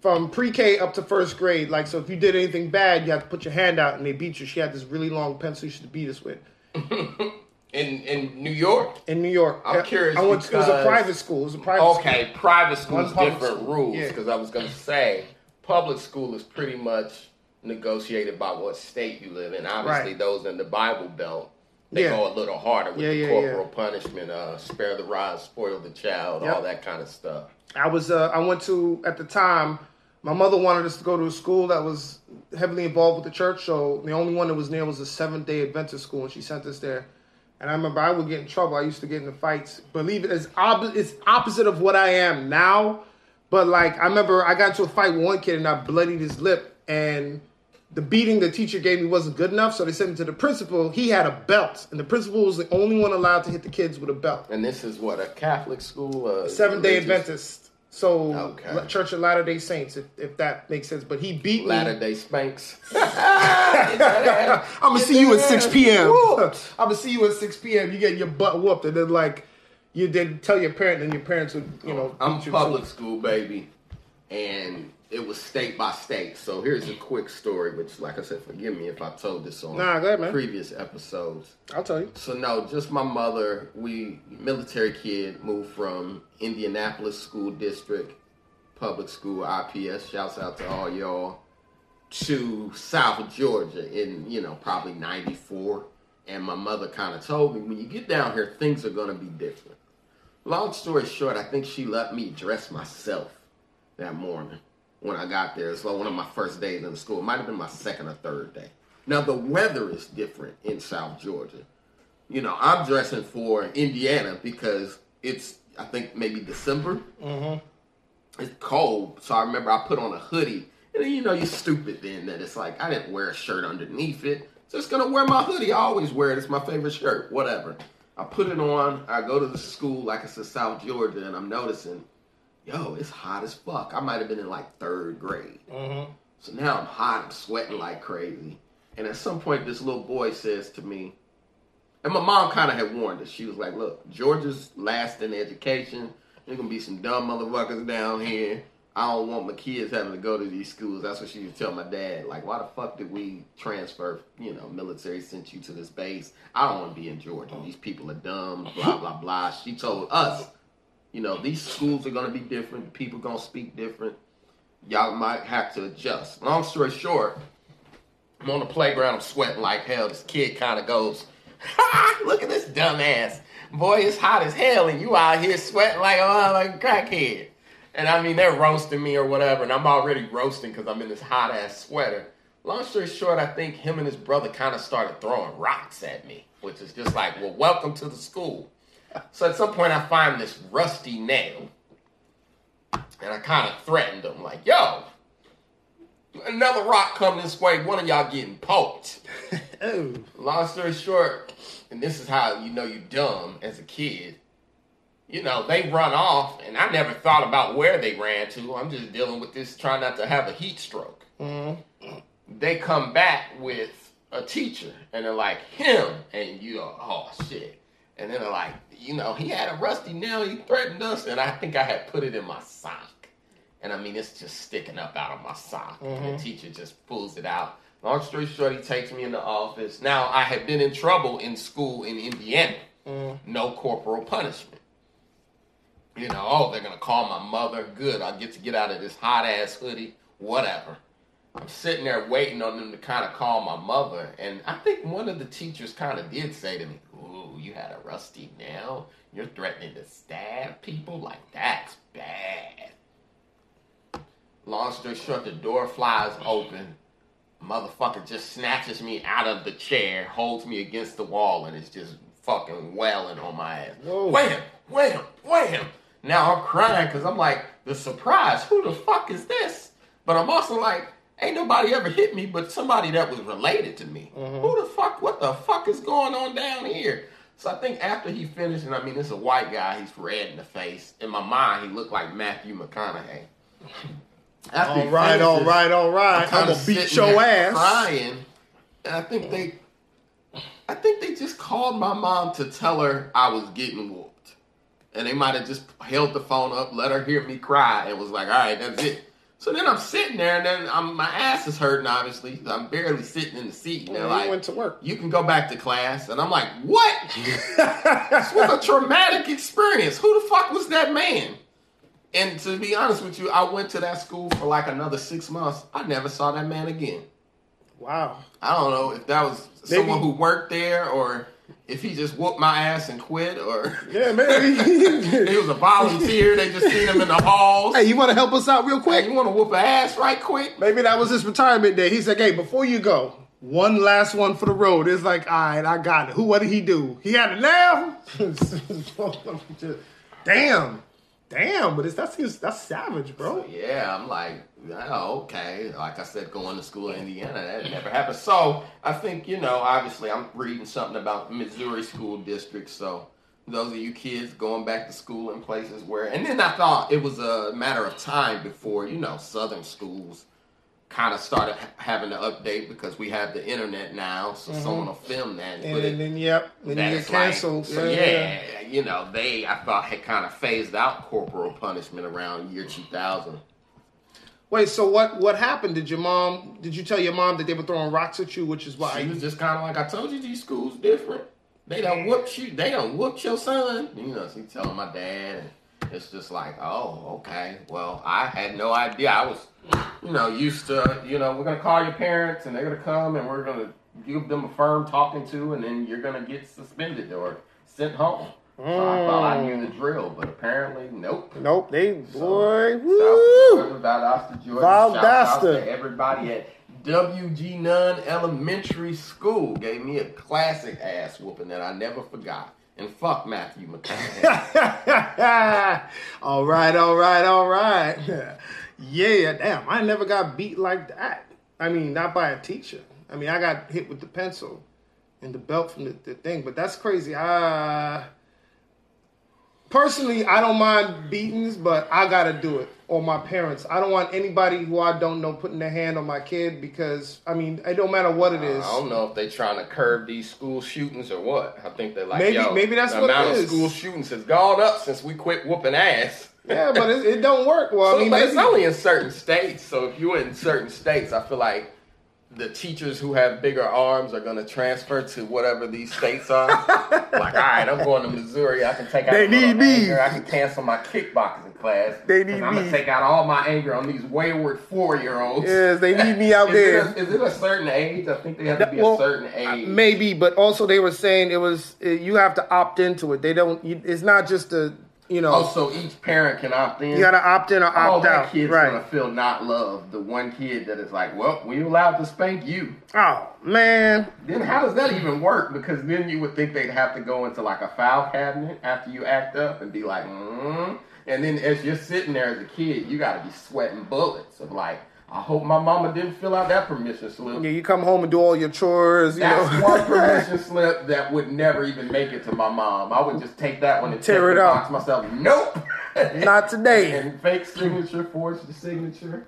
from pre-K up to first grade. Like, so if you did anything bad, you had to put your hand out, and they beat you. She had this really long pencil she used to beat us with In in New York, in New York. I'm Yeah, curious I went. it was a private school. It was a private. school. okay, private school's different school, rules yeah. because I was going to say public school is pretty much negotiated by what state you live in. Obviously, Right. those in the Bible Belt they Yeah. go a little harder with Yeah, the yeah, corporal punishment, uh, spare the rod, spoil the child, Yep. all that kind of stuff. I was uh, I went to at the time. My mother wanted us to go to a school that was heavily involved with the church, so the only one that was near was a Seventh Day Adventist school, and she sent us there. And I remember I would get in trouble. I used to get into fights. Believe it, it's, ob- it's opposite of what I am now. But like I remember, I got into a fight with one kid, and I bloodied his lip, and the beating the teacher gave me wasn't good enough, so they sent me to the principal. He had a belt, and the principal was the only one allowed to hit the kids with a belt. And this is what a Catholic school, uh, Seventh Day Adventist. So Okay. Church of Latter Day Saints, if, if that makes sense. But he beat me. Latter. Day Spanks. I'm gonna see you at six p.m. I'm gonna see you at six p.m. You get your butt whooped, and then like you did tell your parent, and your parents would you know. I'm public school baby, and it was state by state. So here's a quick story, which, like I said, forgive me if I told this on Nah, ahead, previous episodes. I'll tell you. So no, just my mother. We military kid moved from Indianapolis School District, public school IPS. Shouts out to all y'all. To South Georgia in you know probably '94, and my mother kind of told me when you get down here things are gonna be different. Long story short, I think she let me dress myself that morning when I got there. It's like one of my first days in the school. It might have been my second or third day. Now the weather is different in South Georgia. You know, I'm dressing for Indiana because it's I think maybe December. Mm-hmm. It's cold, so I remember I put on a hoodie. And then, you know, you're stupid then that it's like I didn't wear a shirt underneath it. Just gonna wear my hoodie. I always wear it. It's my favorite shirt. Whatever. I put it on. I go to the school, like I said, South Georgia, and I'm noticing, yo, it's hot as fuck. I might have been in like third grade. Mm-hmm. So now I'm hot, I'm sweating like crazy. And at some point, this little boy says to me, and my mom kind of had warned us. She was like, look, Georgia's last in education. There's going to be some dumb motherfuckers down here. I don't want my kids having to go to these schools. That's what she used to tell my dad. Like, why the fuck did we transfer, you know, military sent you to this base? I don't want to be in Georgia. These people are dumb, blah, blah, blah. She told us, you know, these schools are going to be different. People going to speak different. Y'all might have to adjust. Long story short, I'm on the playground, I'm sweating like hell. This kid kind of goes, look at this dumbass. Boy, it's hot as hell, and you out here sweating like a, like a crackhead. And I mean, they're roasting me or whatever, and I'm already roasting because I'm in this hot ass sweater. Long story short, I think him and his brother kind of started throwing rocks at me, which is just like, well, welcome to the school. So at some point, I find this rusty nail, and I kind of threatened them, like, yo, another rock come this way, one of y'all getting poked. Oh. Long story short, and this is how you know you're dumb as a kid. You know, they run off, and I never thought about where they ran to. I'm just dealing with this, trying not to have a heat stroke. Mm-hmm. They come back with a teacher, and they're like, him, and you go, oh shit. And then they're like, you know, he had a rusty nail, he threatened us, and I think I had put it in my sock. And I mean, it's just sticking up out of my sock. And the mm-hmm. teacher just pulls it out. Long story short, he takes me in the office. Now, I had been in trouble in school in Indiana. Mm. No corporal punishment. You know, oh, they're going to call my mother. Good, I'll get to get out of this hot ass hoodie. Whatever. I'm sitting there waiting on them to kind of call my mother. And I think one of the teachers kind of did say to me, you had a rusty nail. You're threatening to stab people? Like, that's bad. Long story short, the door flies open. Motherfucker just snatches me out of the chair, holds me against the wall, and is just fucking wailing on my ass. Whoa. Wham, wham, wham. Now I'm crying because I'm like, the surprise, who the fuck is this? But I'm also like, ain't nobody ever hit me but somebody that was related to me. Mm-hmm. Who the fuck, what the fuck is going on down here? So I think after he finished, and I mean, it's a white guy, he's red in the face. In my mind, he looked like Matthew McConaughey. After he All right, all finishes, right, all right. I'm kinda gonna beat your ass. Crying, and I think they, I think they just called my mom to tell her I was getting whooped, and they might have just held the phone up, let her hear me cry, and was like, "All right, that's it." So then I'm sitting there, and then I'm, my ass is hurting. Obviously, I'm barely sitting in the seat. And oh, they're You like, went to work. "You can go back to class," and I'm like, "What?" this was a traumatic experience. Who the fuck was that man? And to be honest with you, I went to that school for like another six months. I never saw that man again. Wow. I don't know if that was Maybe- someone who worked there or if he just whooped my ass and quit or Yeah, maybe. he was a volunteer. They just seen him in the halls. hey, you want to help us out real Hey, quick? you want to whoop an ass right quick? Maybe that was his retirement day. He's like, hey, before you go, one last one for the road. It's like, all right, I got it. Who? What did he do? He had a nail. Damn, damn. But it's that's that's savage, bro. Yeah, I'm like, oh, okay. Like I said, going to school in Indiana, that never happened. So I think, you know, obviously I'm reading something about Missouri school districts. So those of you kids going back to school in places where, and then I thought it was a matter of time before, you know, Southern schools kind of started having to update because we have the internet now. So mm-hmm. someone will film that and, And put then, yep, then you get that's like- canceled. so yeah, you know, they I thought had kind of phased out corporal punishment around year 2000. Wait, so what? What happened? Did your mom? Did you tell your mom that they were throwing rocks at you? Which is why. She was just kind of like, I told you these schools different. They don't whoop you. They don't whoop your son. You know, she telling my dad. And it's just like, oh, okay. Well, I had no idea. I was, you know, used to, you know, we're gonna call your parents and they're gonna come and we're gonna give them a firm talking to, and then you're gonna get suspended or sent home. So I thought I knew the drill, but apparently, nope. Nope, they boy. South Woo! Valdosta, Georgia. Valdosta. to everybody at WG Nunn Elementary School. Gave me a classic ass whooping that I never forgot. And fuck Matthew McConaughey. all right, all right, all right. Yeah, damn, I never got beat like that. I mean, not by a teacher. I mean, I got hit with the pencil and the belt from the, the thing, but that's crazy. Uh, personally, I don't mind beatings, but I gotta do it. Or my parents. I don't want anybody who I don't know putting their hand on my kid because I mean, it don't matter what it is. I don't know if they're trying to curb these school shootings or what. I think they're like, Maybe- yo, maybe that's the what amount is. of school shootings has gone up since we quit whooping ass. Yeah, but it, it don't work. Well, So, I mean, but it's only in certain states. So if you're in certain states, I feel like the teachers who have bigger arms are going to transfer to whatever these states are. like, all right, I'm going to Missouri. I can take out They need me. anger. I can cancel my kickboxing class. They need me. I'm going to take out all my anger on these wayward four year olds. yes, they need me out Is there. it, a, is it a certain age? I think they have to be Well, a certain age. Maybe, but also they were saying it was you have to opt into it. They don't. It's not just a you know. Also, each parent can opt in. you got to opt in or oh, opt that out. kid's Right. gonna feel not loved. The one kid that is like, "Well, we allowed to spank you." Oh man, Then how does that even work? Because then you would think they'd have to go into like a file cabinet after you act up and be like, mm. and then as you're sitting there as a kid, you got to be sweating bullets of like, I hope my mama didn't fill out that permission slip. yeah, you come home and do all your chores. You That's know. one permission slip that would never even make it to my mom. I would just take that one and Tear it up. box myself. Nope. Not today. and fake signature, forged the signature.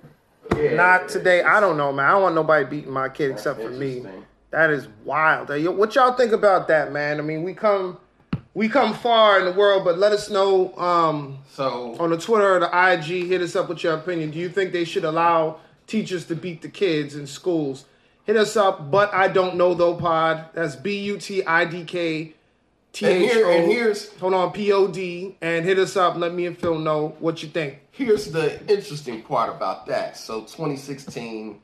Yeah. Not today. I don't know, man. I don't want nobody beating my kid except for me. That is wild. What y'all think about that, man? I mean, we come, we come far in the world, but let us know um, So on the Twitter or the IG. Hit us up with your opinion. Do you think they should allow teachers to beat the kids in schools? Hit us up. But I don't know though. Pod. That's B U T I D K T H here- and O. here's- Hold on, P O D, and hit us up. Let me and Phil know what you think. Here's the interesting part about that. So 2016,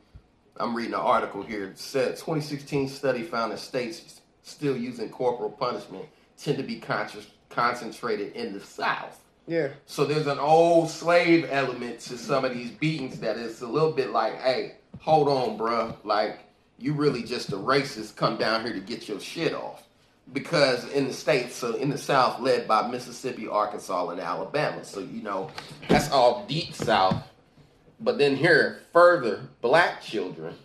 I'm reading an article here. It said 2016 study found that states still using corporal punishment tend to be con- concentrated in the South. Yeah. So there's an old slave element to some of these beatings that is a little bit like, hey, hold on, bruh. Like, you really just a racist come down here to get your shit off. Because in the states, so in the South, led by Mississippi, Arkansas, and Alabama. So, you know, that's all deep South. But then here, further, black children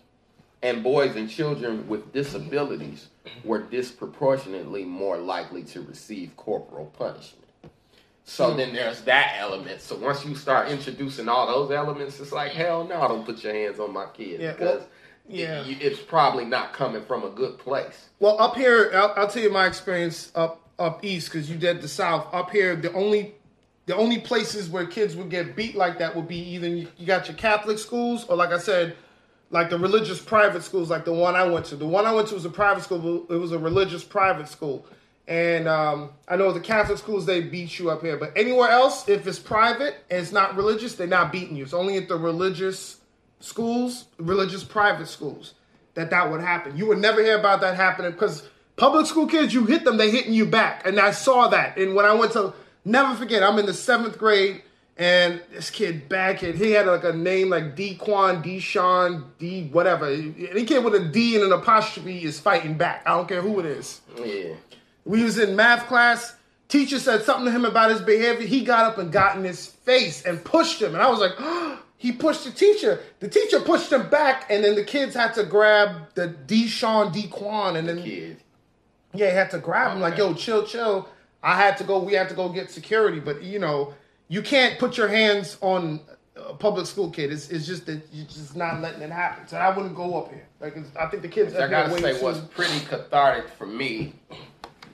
and boys and children with disabilities were disproportionately more likely to receive corporal punishment. So hmm. then there's that element. So once you start introducing all those elements, it's like hell no, I don't put your hands on my kid Yeah, because well, yeah. it- it's probably not coming from a good place. Well, up here, I'll, I'll tell you my experience up up east because you did the south. Up here, the only the only places where kids would get beat like that would be either you, you got your Catholic schools or, like I said, like the religious private schools, like the one I went to. The one I went to was a private school. but It was a religious private school, and um, I know the Catholic schools they beat you up here. But anywhere else, if it's private and it's not religious, they're not beating you. It's only at the religious schools, religious private schools, that that would happen. You would never hear about that happening because public school kids, you hit them, they're hitting you back, and I saw that. And when I went to, never forget, I'm in the seventh grade, and this kid, bad kid, he had like a name like Dequan, Deshaun, D, whatever. Any kid with a D and an apostrophe is fighting back. I don't care who it is. Yeah. We was in math class. Teacher said something to him about his behavior. He got up and got in his face and pushed him. And I was like, he pushed the teacher. The teacher pushed him back, and then the kids had to grab the Deshaun Dequan, and then Kid. yeah, he had to grab him like, yo, chill, chill. I had to go. We had to go get security, but you know, you can't put your hands on a public school kid. It's, it's just that you're just not letting it happen. So I wouldn't go up here. Like it's, I think the kids. I gotta say, what's pretty cathartic for me,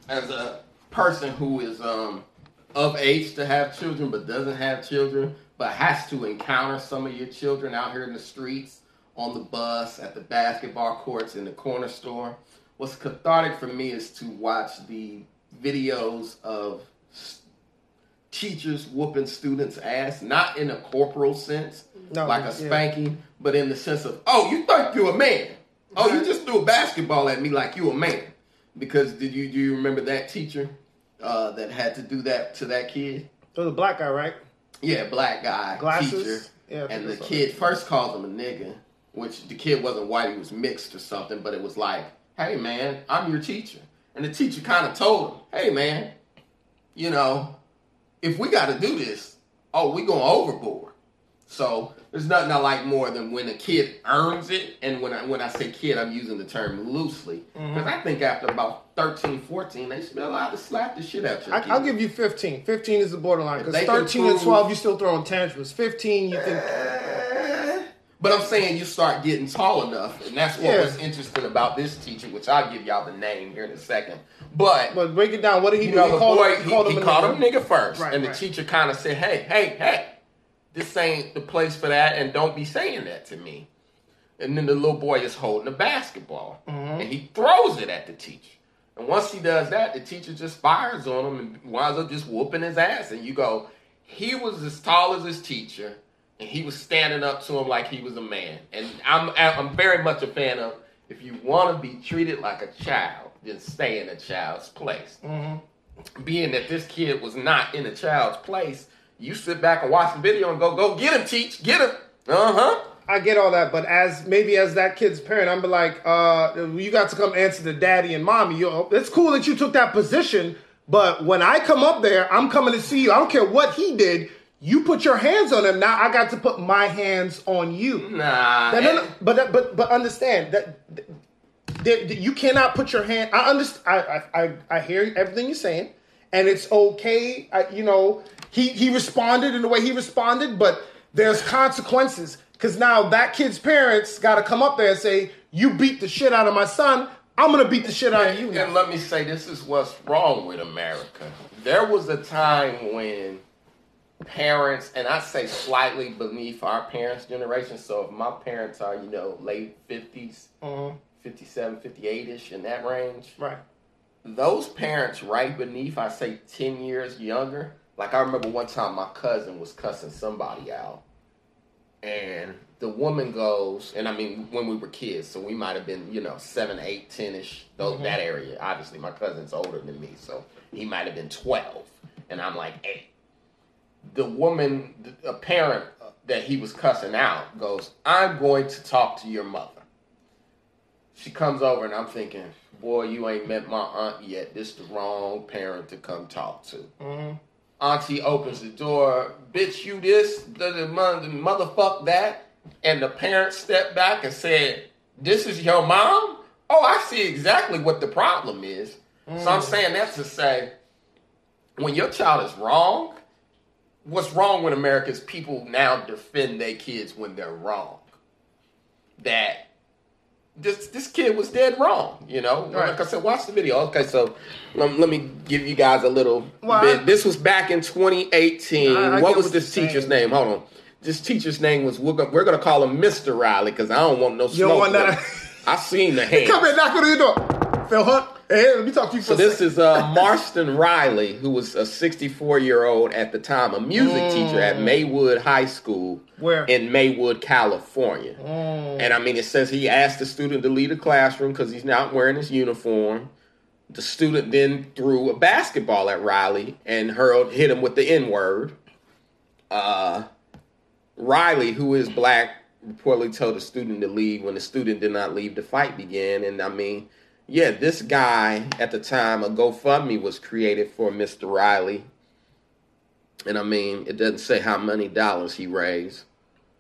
as a person who is um of age to have children but doesn't have children, but has to encounter some of your children out here in the streets, on the bus, at the basketball courts, in the corner store. What's cathartic for me is to watch the videos of teachers whooping students' ass, not in a corporal sense, No, like a yeah. spanking, but in the sense of, oh, you think you're a man. Oh, you just threw a basketball at me like you a man. Because did you do you remember that teacher uh, that had to do that to that kid? It was a black guy, right? Yeah, black guy Glasses? teacher. Yeah, and the kid first calls him a nigga, which the kid wasn't white, he was mixed or something, but it was like, hey man, I'm your teacher. And the teacher kind of told him, hey man, you know, if we got to do this, oh, we going overboard. So there's nothing I like more than when a kid earns it. And when I when I say kid, I'm using the term loosely. Mm-hmm. Because I think after about 13, 14, they should be allowed to slap the shit out I, kid. I'll give you 15. 15 is the borderline because they can 13 and 12 you still throwing tantrums. 15 you think But I'm saying you start getting tall enough, and that's what Yeah. was interesting about this teacher, which I'll give y'all the name here in a second. But But break it down. What did he do? know, he called boy, him, he, called he him a called nigga. him nigga first, Right, and the right. teacher kind of said, "Hey, hey, hey, this ain't the place for that, and don't be saying that to me." And then the little boy is holding a basketball, Mm-hmm. and he throws it at the teacher. And once he does that, the teacher just fires on him and winds up just whooping his ass. And you go, he was as tall as his teacher, and he was standing up to him like he was a man. And I'm I'm very much a fan of if you want to be treated like a child, then stay in a child's place. Being that this kid was not in a child's place, you sit back and watch the video and go, go get him, teach, get him. Uh huh. I get all that, but as maybe as that kid's parent, I'm be like, uh, you got to come answer the daddy and mommy. Yo, it's cool that you took that position, but when I come up there, I'm coming to see you. I don't care what he did. You put your hands on him. Now I got to put my hands on you. Nah. No, no, no, but but but understand that, that- that you cannot put your hand. I understand. I, I I I hear everything you're saying, and it's okay. I, you know, he he responded in the way he responded, but there's consequences because now that kid's parents got to come up there and say, "You beat the shit out of my son. I'm gonna beat the shit out of you." And let me say, this is what's wrong with America. There was a time when parents, and I say slightly beneath our parents' generation. So if my parents are, you know, late 50s, Mhm. 57, 58 ish, in that range, Right. those parents right beneath, I say 10 years younger. Like I remember one time my cousin was cussing somebody out. And the woman goes, and I mean, when we were kids, so we might have been, you know, seven, eight, ten ish, those that area. Obviously, my cousin's older than me, so he might have been twelve, and I'm like eight. The woman, a parent that he was cussing out, goes, "I'm going to talk to your mother." She comes over, and I'm thinking, "Boy, you ain't met my aunt yet. This the wrong parent to come talk to." Mhm. Auntie opens the door, bitch, you this, the, the, mother, motherfuck that. And the parents stepped back and said, This is your mom? Oh, I see exactly what the problem is. So I'm mm. saying that to say, when your child is wrong, what's wrong with America is people now defend their kids when they're wrong. That this this kid was dead wrong, you know. Right. Like I said, watch the video. Okay, so let, let me give you guys a little Well, bit. This was back in 2018. I- I what was what this teacher's saying. name? Hold on. This teacher's name was we're gonna, we're gonna call him Mr. Riley because I don't want no smoke. You don't smoke. want that- I seen the hand. Come here, knock on the door. Phil Hunt. Hey, let me talk to you So this is uh, Marston Riley, who was a 64 year old at the time, a music teacher at Maywood High School Mm. Where? Mm. in Maywood, California. And I mean, it says he asked the student to leave the classroom because he's not wearing his uniform. The student then threw a basketball at Riley and hurled, hit him with the N word. Uh, Riley, who is black, reportedly told the student to leave. When the student did not leave, the fight began. And I mean, yeah, this guy at the time, a GoFundMe was created for Mr. Riley. And I mean, it doesn't say how many dollars he raised.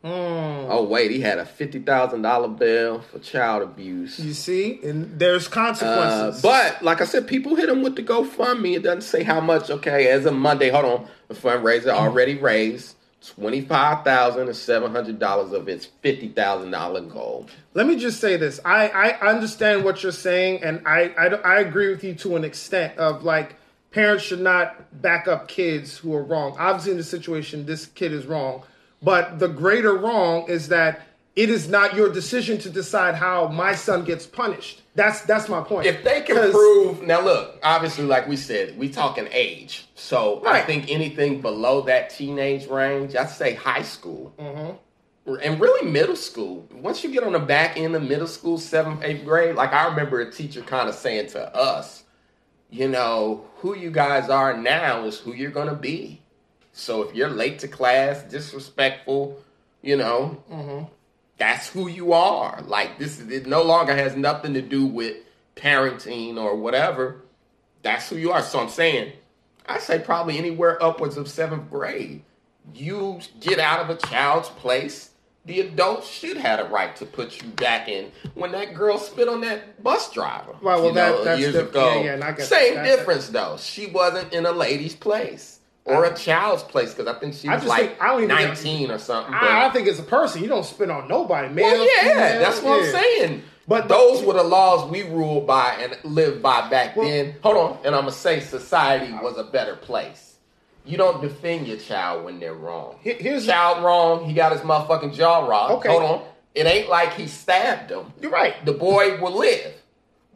Mm. Oh wait, he had a fifty thousand dollar bill for child abuse. You see, and there's Uh, consequences. but like I said, people hit him with the GoFundMe. It doesn't say how much. Okay, as of Monday, hold on, the fundraiser already raised twenty five thousand and seven hundred dollars of its fifty thousand dollar goal. let me just say this: I I understand what you're saying, and I, I I agree with you to an extent of like parents should not back up kids who are wrong. Obviously, in this situation, this kid is wrong, but the greater wrong is that it is not your decision to decide how my son gets punished. That's that's my point. If they can prove now, look, obviously, like we said, we talking age. So I think anything below that teenage range, I'd say high school. Mm-hmm. and really middle school. Once you get on the back end of middle school, seventh, eighth grade, like I remember a teacher kind of saying to us, you know, who you guys are now is who you're going to be. So if you're late to class, disrespectful, you know, that's who you are. Like this, is- it no longer has nothing to do with parenting or whatever. That's who you are. So I'm saying, I say probably anywhere upwards of seventh grade. you get out of a child's place, the adults should have a right to put you back in. When that girl spit on that bus driver, Right, well, that- know, that's years diff- ago, yeah, yeah, and I get same that. difference though. She wasn't in a lady's place or a child's place because I think she I was like think- I don't even think- nineteen or something. but- I, I think it's a person. You don't spit on nobody, man. well, yeah, that's what I'm saying. But- those were the laws we ruled by and lived by back Well- then. Hold on, and I'm gonna say society was a better place. You don't defend your child when they're wrong. Here- here's- child wrong. He got his motherfucking jaw rocked. Okay. Hold on. It ain't like he stabbed him. You're right. The boy will live,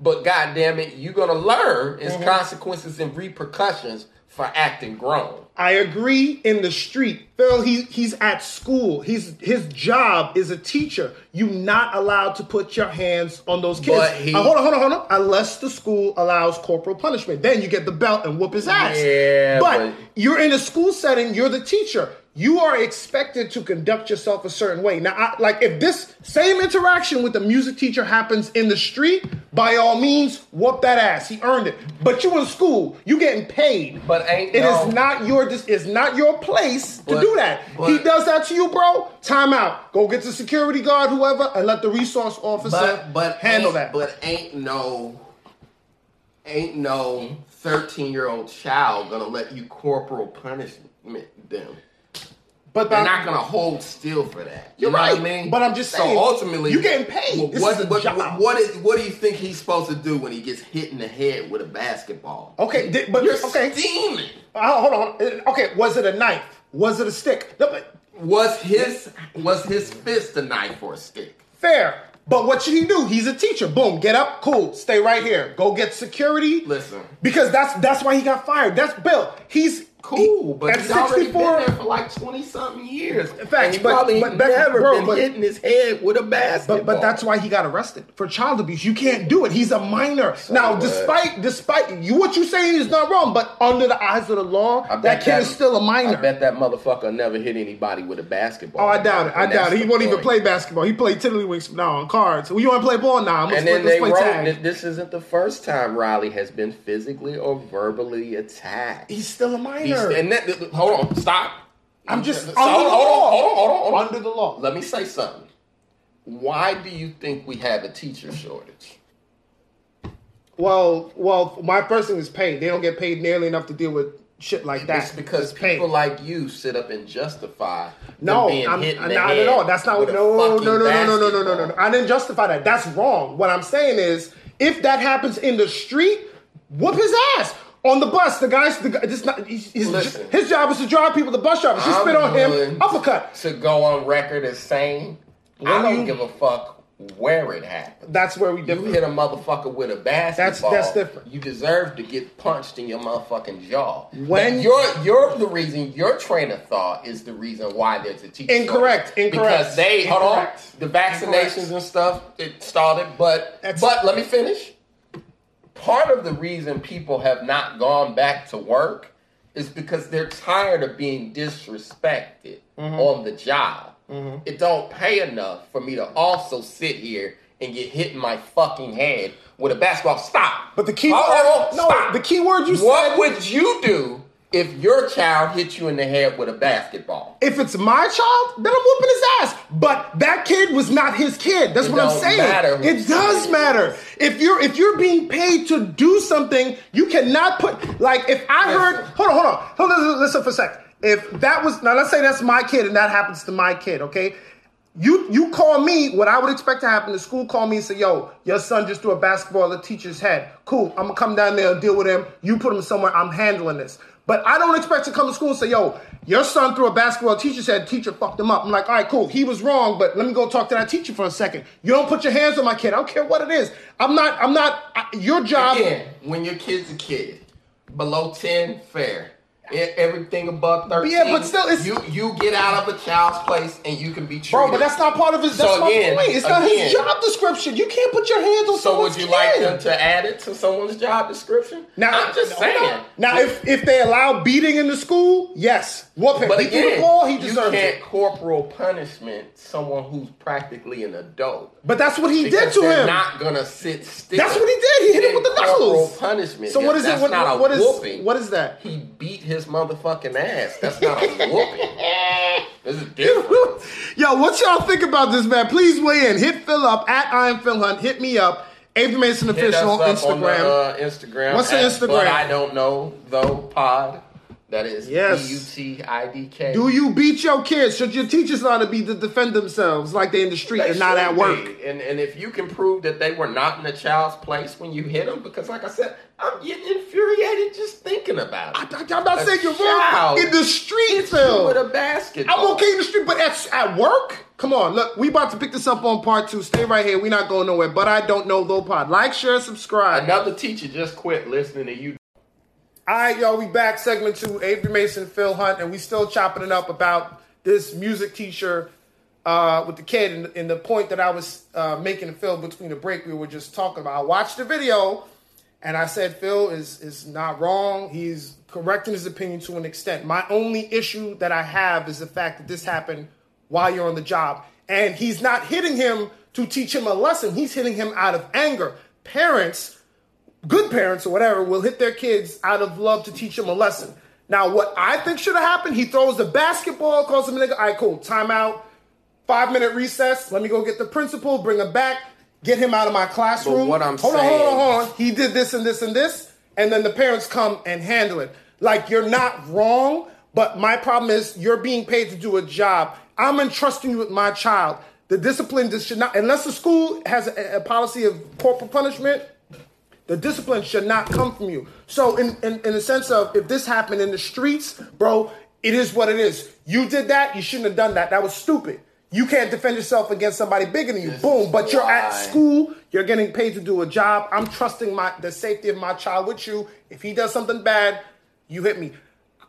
but goddamn it, you're gonna learn its Mm-hmm. consequences and repercussions for acting grown. I agree in the street. Phil, he, he's at school. He's his job is a teacher. You're not allowed to put your hands on those kids. But he- Uh, hold on, hold on, hold on. Unless the school allows corporal punishment. Then you get the belt and whoop his ass. Yeah, but, but- you're in a school setting, you're the teacher. You are expected to conduct yourself a certain way. Now, I, like if this same interaction with the music teacher happens in the street, by all means, whoop that ass. He earned it. But you in school, you getting paid. But ain't It is no- not your dis- it's not your place to do that. but- he does that to you, bro. Time out. Go get the security guard, whoever, and let the resource officer but but handle that. But ain't no ain't no thirteen year old child gonna let you corporal punishment them. But They're not gonna hold still for that. You You're know right, what I mean? but I'm just saying, So ultimately, you getting paid. What, This what, what, what is what do you think he's supposed to do when he gets hit in the head with a basketball? Okay, di- but- you're okay. steaming. Uh, hold on. Uh, Okay, was it a knife? Was it a stick? No, but Was his was his fist a knife or a stick? fair. But what should he do? He's a teacher. Boom, get up, cool, stay right here. Go get security. Listen. Because that's that's why he got fired. That's Bill. He's Cool, but at he's already 64 been there for like twenty something years. In fact, he but- probably but never bro, been but- hitting his head with a basketball. But but that's why he got arrested for child abuse. You can't do it. He's a minor. now, what? despite despite you, what you saying is not wrong. But under the eyes of the law, that kid is still a minor. I bet that motherfucker never hit anybody with a basketball. Oh, I doubt it. I doubt it. He won't even play basketball. He played tiddlywinks now on cards. You want to play ball now? I'm gonna And then they wrote tag. this isn't the first time Riley has been physically or verbally attacked. He's still a He's- and that, hold on, stop. I'm just So, under hold, the on, law. hold on, hold on, hold on. Under the law. Let me say something. Why do you think we have a teacher shortage? Well, well, my person is paid. They don't get paid nearly enough to deal with shit like that. It's because It's people like you sit up and justify No, I'm, hit in I'm the not at all. That's not what. No, no, no, no, no, no, no, no, no, no. I didn't justify that. That's wrong. What I'm saying is, if that happens in the street, whoop his ass. On the bus, the guy's the guy. This not his, his, Listen. his job is to drive people. The bus driver. She I'm spit on him. Uppercut. To go on record as saying, I don't give a fuck where it happened. That's where we You hit a motherfucker with a basketball. that's different. You deserve to get punched in your motherfucking jaw. When- But you're you're the reason. Your train of thought is the reason why there's a teacher. Incorrect, shortage. incorrect, Because they hold on the vaccinations incorrect. and stuff. It started, but That's- but let me finish. Part of the reason people have not gone back to work is because they're tired of being disrespected Mm-hmm. on the job. It don't pay enough for me to also sit here and get hit in my fucking head with a basketball. Stop. But the key on, word, no, stop. the key word you What said. What would you do if your child hits you in the head with a basketball? if it's my child, then I'm whooping his ass. But that kid was not his kid. That's It what I'm saying. It does matter. If you're if you're being paid to do something, you cannot put like if I heard hold on, hold on, hold on, listen, listen for a sec. If that was now let's say that's my kid and that happens to my kid, okay? You you call me, what I would expect to happen, the school call me and say, yo, your son just threw a basketball at the teacher's head. Cool, I'm gonna come down there and deal with him. You put him somewhere, I'm handling this. But I don't expect to come to school and say, yo, your son threw a basketball Teacher said, teacher fucked him up. I'm like, all right, cool, he was wrong, but let me go talk to that teacher for a second. You don't put your hands on my kid. I don't care what it is. I'm not, I'm not, I, your job. Again, when your kid's a kid, below 10, fair. Everything above 13, yeah, but still, it's- you you get out of a child's place and you can be treated. Bro, but that's not part of his. That's So again- my point. It's not his job description. You can't put your hands on someone's So would you kid. like them to add it to someone's job description? Now, I'm just on. saying. Now, if if they allow beating in the school, yes, whoop him. But he threw the again, ball, he you can't it. corporal punishment someone who's practically an adult. But that's what he did to him. not gonna sit still. That's what he did. He hit him with the knuckles. corporal punishment. So what is it? What, what is whooping. what is that? He beat his motherfucking ass. That's not a whooping. There's a difference. Yo, what y'all think about this, man? Please weigh in. Hit Phil up at I am Phil Hunt. Hit me up. Avery Mason Hit official on us up Instagram. On the, uh, Instagram. What's the at Instagram? But I don't know though. Pod. That is Yes. B U T I D K. Do you beat your kids? Should your teachers how to be to defend themselves like they in the street They and not at work? be. And and if you can prove that they were not in the child's place when you hit them, because like I said, I'm getting infuriated just thinking about it. I, am not A saying you're child wrong. In the street, Phil. with a basketball. I'm okay in the street, but at, at work? Come on, look, we about to pick this up on part two. Stay right here. We're not going nowhere. But I don't know though pod. Like, share, subscribe. Another teacher just quit listening to you. All right, y'all, we back. Segment two, Avery Mason, Phil Hunt, and we still chopping it up about this music teacher uh, with the kid. And, and the point that I was uh, making Phil between the break, we were just talking about. I watched the video, and I said Phil is is not wrong. He's correcting his opinion to an extent. My only issue that I have is the fact that this happened while you're on the job, and he's not hitting him to teach him a lesson. He's hitting him out of anger. Parents good parents or whatever will hit their kids out of love to teach them a lesson. Now, what I think should have happened, he throws the basketball, calls him a nigga. All right, cool. Timeout. Five minute recess. Let me go get the principal, bring him back, get him out of my classroom. But what I'm hold saying- on, hold on, hold on. He did this and this and this, and then the parents come and handle it. Like you're not wrong, but my problem is you're being paid to do a job. I'm entrusting you with my child. The discipline should not, unless the school has a, a policy of corporal punishment, the discipline should not come from you. So, in, in in the sense of if this happened in the streets, bro, it is what it is. You did that. You shouldn't have done that. That was stupid. You can't defend yourself against somebody bigger than you. Boom. But you're at school. You're getting paid to do a job. I'm trusting my the safety of my child with you. If he does something bad, you hit me.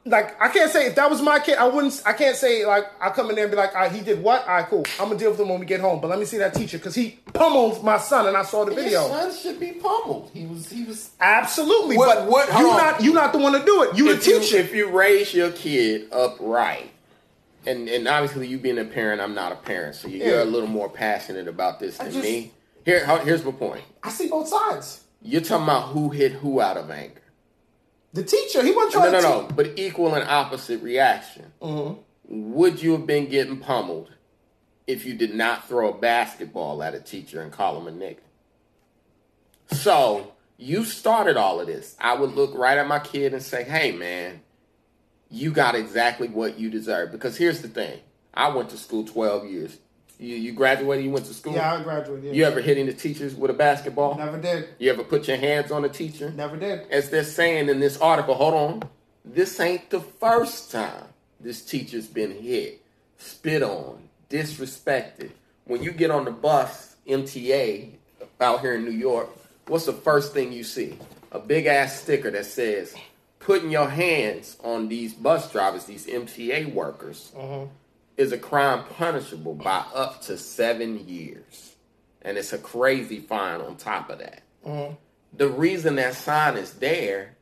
Like I can't say if that was my kid, I wouldn't. I can't say like I come in there and be like, all right, he did what? All right, cool. I'm gonna deal with him when we get home. But let me see that teacher because he pummeled my son, and I saw the video. Your son should be pummeled. He was. He was. Absolutely, What- but what- you hold not you not the one to do it. You the if you, teacher. if you raise your kid upright, and and obviously you being a parent, I'm not a parent, so you're Yeah. a little more passionate about this than just- me. Here, here's my point. I see both sides. You're talking about who hit who out of anger. The teacher, he wasn't No, trying no, to no. teach. But equal and opposite reaction. Mm-hmm. Would you have been getting pummeled if you did not throw a basketball at a teacher and call him a nigga? So you started all of this. I would look right at my kid and say, "Hey, man, you got exactly what you deserve." Because here's the thing: I went to school twelve years. You, you graduated. You went to school. Yeah, I graduated. You ever hit the teachers with a basketball? Never did. You ever put your hands on a teacher? Never did. as they're saying in this article, hold on, this ain't the first time this teacher's been hit, spit on, disrespected. When you get on the bus, MTA, out here in New York, what's the first thing you see? A big ass sticker that says, putting your hands on these bus drivers, these MTA workers, uh-huh. Is a crime punishable by up to seven years. And it's a crazy fine on top of that mm-hmm. the reason that sign is there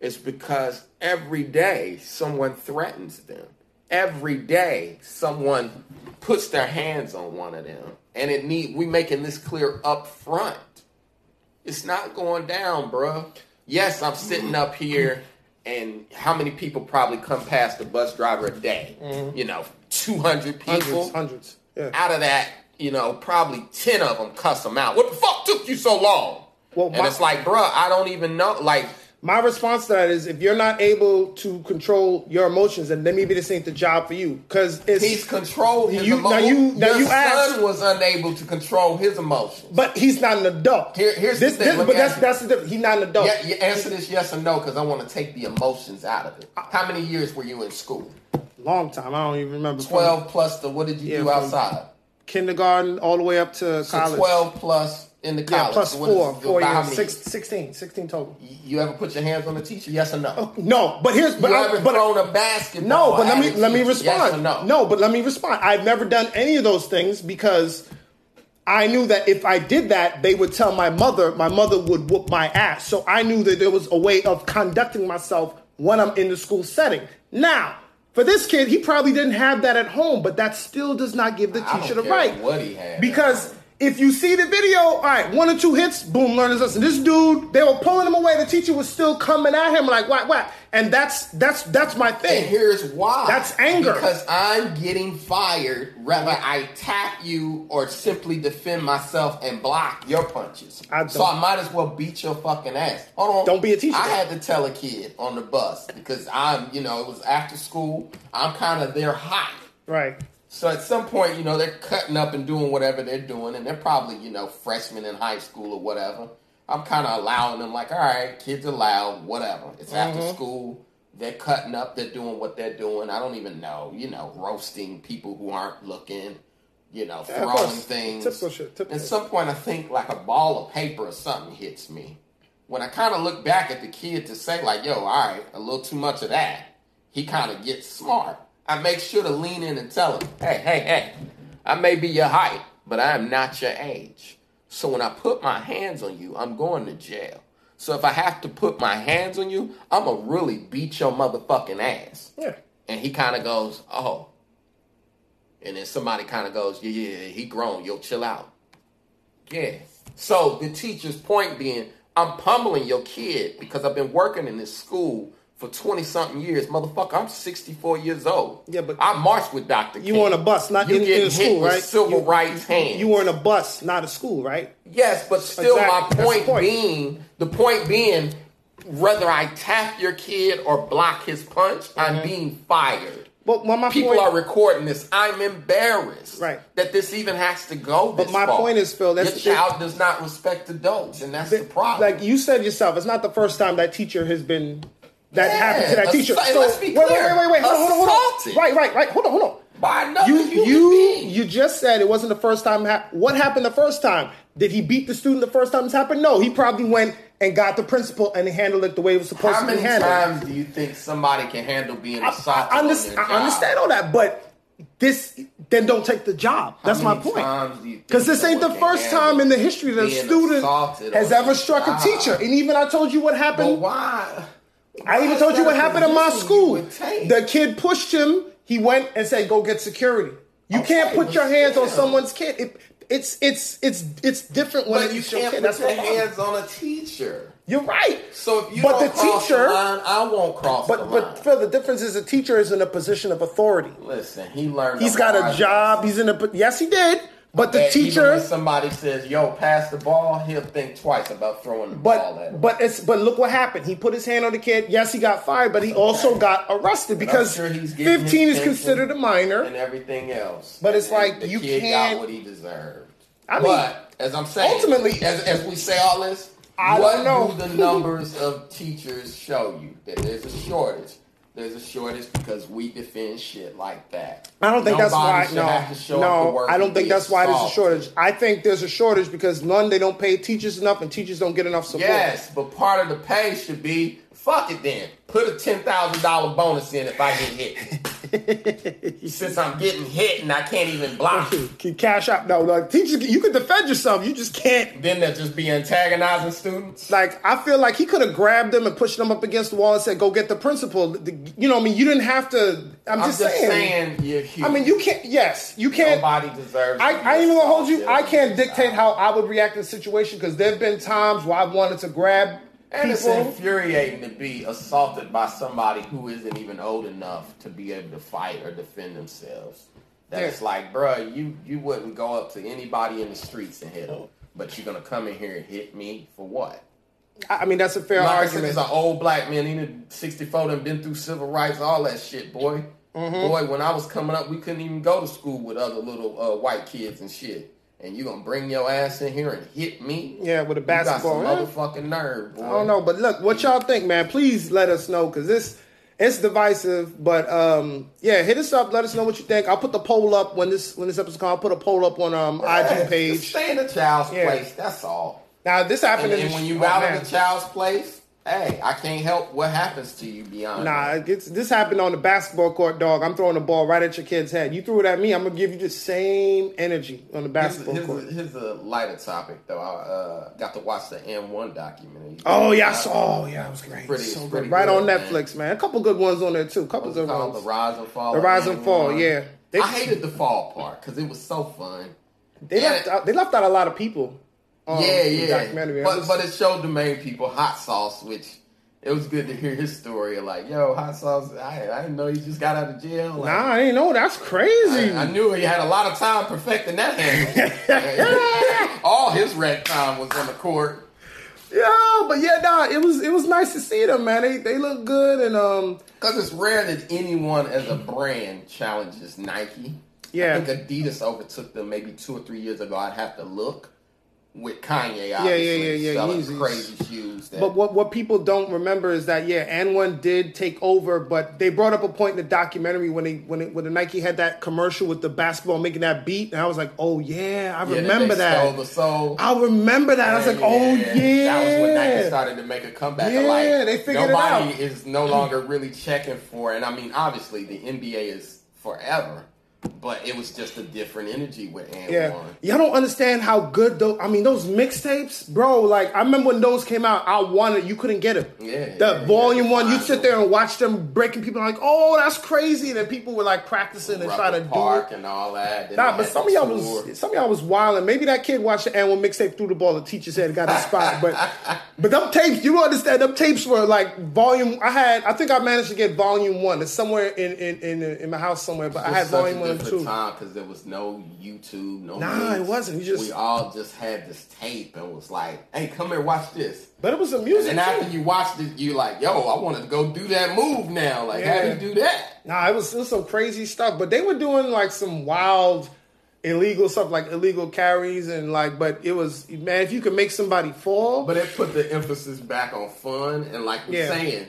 is because every day someone threatens them. Every day someone puts their hands on one of them. And it need we making this clear up front. It's not going down, bruh. Yes, I'm sitting up here and how many people probably come past the bus driver a day? Mm-hmm. You know, 200 people Hundreds, hundreds. Yeah. out of that, you know, probably 10 of them cuss them out. What the fuck took you so long? Well, and my- it's like, bruh, I don't even know. Like, My response to that is if you're not able to control your emotions, then maybe this ain't the job for you. Because it's he's controlled his You- now you- now Your you son was unable to control his emotions. but he's not an adult. Here- here's the this, thing, this- but that's you. that's the difference. He's not an adult. Yeah, you answer this yes or no because I want to take the emotions out of it. How many years were you in school? Long time. I don't even remember. 12 plus the, what did you Yeah, do outside? kindergarten all the way up to So college. 12 plus in the Yeah, plus So what is- four, four years, six, 16, 16 total. You ever put your hands on a teacher? Yes or no? Oh, no, but here's but you I, but thrown a basketball? no, but let me let me respond. Yes or no? but let me respond. I've never done any of those things because I knew that if I did that, they would tell my mother. My mother would whoop my ass. So I knew that there was a way of conducting myself when I'm in the school setting. Now, for this kid, he probably didn't have that at home, but that still does not give the teacher the right. what he had. Because if you see the video, all right, one or two hits, boom, learn his lesson. This dude, they were pulling him away. The teacher was still coming at him like whack whack, and that's that's that's my thing. And here's why. That's anger. Because I'm getting fired, Rather, I tap you or simply defend myself and block your punches. I so I might as well beat your fucking ass. Hold on. Don't be a teacher. I had to tell a kid on the bus because I'm, you know, it was after school. I'm kind of there hot. Right. So at some point, you know, they're cutting up and doing whatever they're doing, and they're probably, you know, freshmen in high school or whatever. I'm kind of allowing them, like, all right, kids are loud, whatever. It's after mm-hmm. school. They're cutting up. They're doing what they're doing. I don't even know, you know, roasting people who aren't looking, you know, Yeah, throwing things. Typical shit, typical. At some point, I think like a ball of paper or something hits me. When I kind of look back at the kid to say, like, yo, all right, a little too much of that, he kind of gets smart. I make sure to lean in and tell him, hey, hey, hey, I may be your height, but I am not your age. So when I put my hands on you, I'm going to jail. So if I have to put my hands on you, I'm going to really beat your motherfucking ass. Yeah. And he kind of goes, oh. And then somebody kind of goes, yeah, yeah, yeah, he grown. Yo, chill out. Yeah. So the teacher's point being, I'm pummeling your kid because I've been working in this school for 20 something years. Motherfucker, I'm 64 years old. Yeah, but- I marched with Dr. You King. on a bus, not you in, getting in school, hit with right? civil you, rights hands. You were in a bus, not a school, right? Yes, but still, Exactly. my the point, point. being, the point being, whether I tap your kid or block his punch, I'm mm-hmm. being fired. But well, my People point, are recording this. I'm embarrassed Right. that this even has to go. This But my far. point is, Phil, that's your the child does not respect adults, and that's the problem. like you said yourself, it's not the first time that teacher has been that Yeah, happened to that teacher. assault- let's be wait, wait, clear. wait, wait, wait, hold on, hold on, hold on. Right, right, right. Hold on, hold on. by another You human you being. you just said it wasn't the first time. Ha- what happened the first time? Did he beat the student the first time this happened? No, he probably went and got the principal and handled it the way it was supposed How to be handled. How many times do you think somebody can handle being I, assaulted? I, on under- their I job? understand all that, but this then don't take the job. That's my point. times do you think Because this ain't the first time in the history that a student has ever struck a teacher. And even I told you what But happened. why? I even told you what happened in my school. The kid pushed him. He went and said, "Go get security." You Okay, can't put your hands on someone's kid. It, it's it's it's it's different when But you can't kid. put That's your hands on a teacher. You're right. So if you but the teacher, the line, I won't cross the but line. but Phil, the difference is the teacher is in a position of authority. Listen, he learned. He's got a job. He's in a yes, he did. But the even teacher, when somebody says, "Yo, pass the ball," he'll think twice about throwing the ball at him. but but it's but look what happened. He put his hand on the kid. Yes, he got fired, but he also got arrested because sure 15 is considered a minor. and everything else. But it's And like, the you kid can't- got what he deserved. I mean, but as I'm saying, ultimately- as, as we say all this, I what don't know. do the numbers of teachers show you that there's a shortage? There's a shortage because we defend shit like that. I don't think that's why. No, have to show up to no, work I don't think be that's why there's a shortage. I think there's a shortage because none they don't pay teachers enough, and teachers don't get enough support. Yes, but part of the pay should be fuck it then. Put a ten thousand dollar bonus in if I get hit. Since I'm getting hit and I can't even block. Can cash out. No, no, teachers, you can defend yourself. You just can't. Then they'll just be antagonizing students. Like I feel like he could have grabbed them and pushed them up against the wall and said, "Go get the principal." The- you know, I mean, you didn't have to. I'm, I'm just, saying. saying you're. I mean, you can't. Yes, you can't. Nobody deserves. I, I ain't even gonna hold you. I can't dictate how I would react in the situation because there've been times where I wanted to grab And it's infuriating to be assaulted by somebody who isn't even old enough to be able to fight or defend themselves. That's Yeah. like, bruh, you you wouldn't go up to anybody in the streets and hit them, but you're gonna come in here and hit me for what? I mean, that's a fair Like argument. he's an old black man. He done 64 done been through civil rights, all that shit, boy. Mm-hmm. Boy, when I was coming up, we couldn't even go to school with other little uh, white kids and shit. And you gonna bring your ass in here and hit me? yeah, with a You got basketball. some motherfucking nerve, boy. I don't know, but look, what y'all think, man? Please let us know because this it's divisive. But um, yeah, hit us up. Let us know what you think. I'll put the poll up when this when this episode comes. I'll put a poll up on um Yeah, IG page. Stay in the child's Yeah. place. That's all. Now this And, happened in and the when you oh, out man. of the child's place, hey, I can't help what happens to you beyond. Nah, it's, this happened on the basketball court, dog. I'm throwing the ball right at your kid's head. You threw it at me, I'm gonna give you the same energy on the basketball here's, court. a, here's a lighter topic though. I uh, got to watch the AND1 documentary. Oh yeah, I saw. Oh yeah, it was great. pretty- so it's good. Right on man. Netflix, man. A couple good ones on there too. A couple good ones. The Rise and Fall. The Rise and Fall, AND1. yeah. They- I hated the fall part because it was so fun. They left out. They left out a lot of people. Um, yeah, yeah. But but it showed the main people hot sauce, which it was good to hear his story. Like, yo, hot sauce. I, I didn't know he just got out of jail. Like, nah, I didn't know. That's crazy. I, I knew he had a lot of time perfecting that handle. All his rec time was on the court. yeah, but yeah, nah, it was it was nice to see them, man. They they look good, and um, Because it's rare that anyone as a brand challenges Nike. Yeah. I think Adidas overtook them maybe two or three years ago. I'd have to look with Kanye. yeah, Obviously, yeah, yeah, selling Yeezys. crazy shoes. That, But what what people don't remember is that yeah, and one did take over, but they brought up a point in the documentary when they when it, when the Nike had that commercial with the basketball making that beat, and I was like, oh yeah, I yeah, remember they that. Stole the soul. I remember that. I was like, oh yeah, That was when Nike started to make a comeback. Yeah, like, they figured it nobody out. is no longer really checking for. And I mean, obviously, the NBA is forever, but it was just a different energy with and Yeah, y'all don't understand how good those. I mean, those mixtapes, bro. Like I remember when those came out, I wanted. You couldn't get them. Yeah, the yeah, volume yeah, one, you sit there and watch them breaking people. Like, oh, that's crazy. And then people were like practicing and trying to Rucker do Park it. and all that. Then Nah, but some of y'all tour. was some of y'all was wilding. maybe that kid watched the annual mixtape through the ball. The teacher said got inspired, but but them tapes, you don't understand. Them tapes were like volume. I had, I think I managed to get volume one. It's somewhere in in in, in my house somewhere, but I had volume one and different two. time because there was no YouTube, no. Nah, it wasn't. You just- we all just had this tape and was like, "Hey, come here, watch this." But it was And music. then after you watched it, you like, "Yo, I want to go do that move now." Like, how do Yeah. you do that? Nah, it was, it was some crazy stuff, but they were doing like some wild illegal stuff, like illegal carries and like. But it was man, if you could make somebody fall, But it put the emphasis back on fun and like we're Yeah. saying,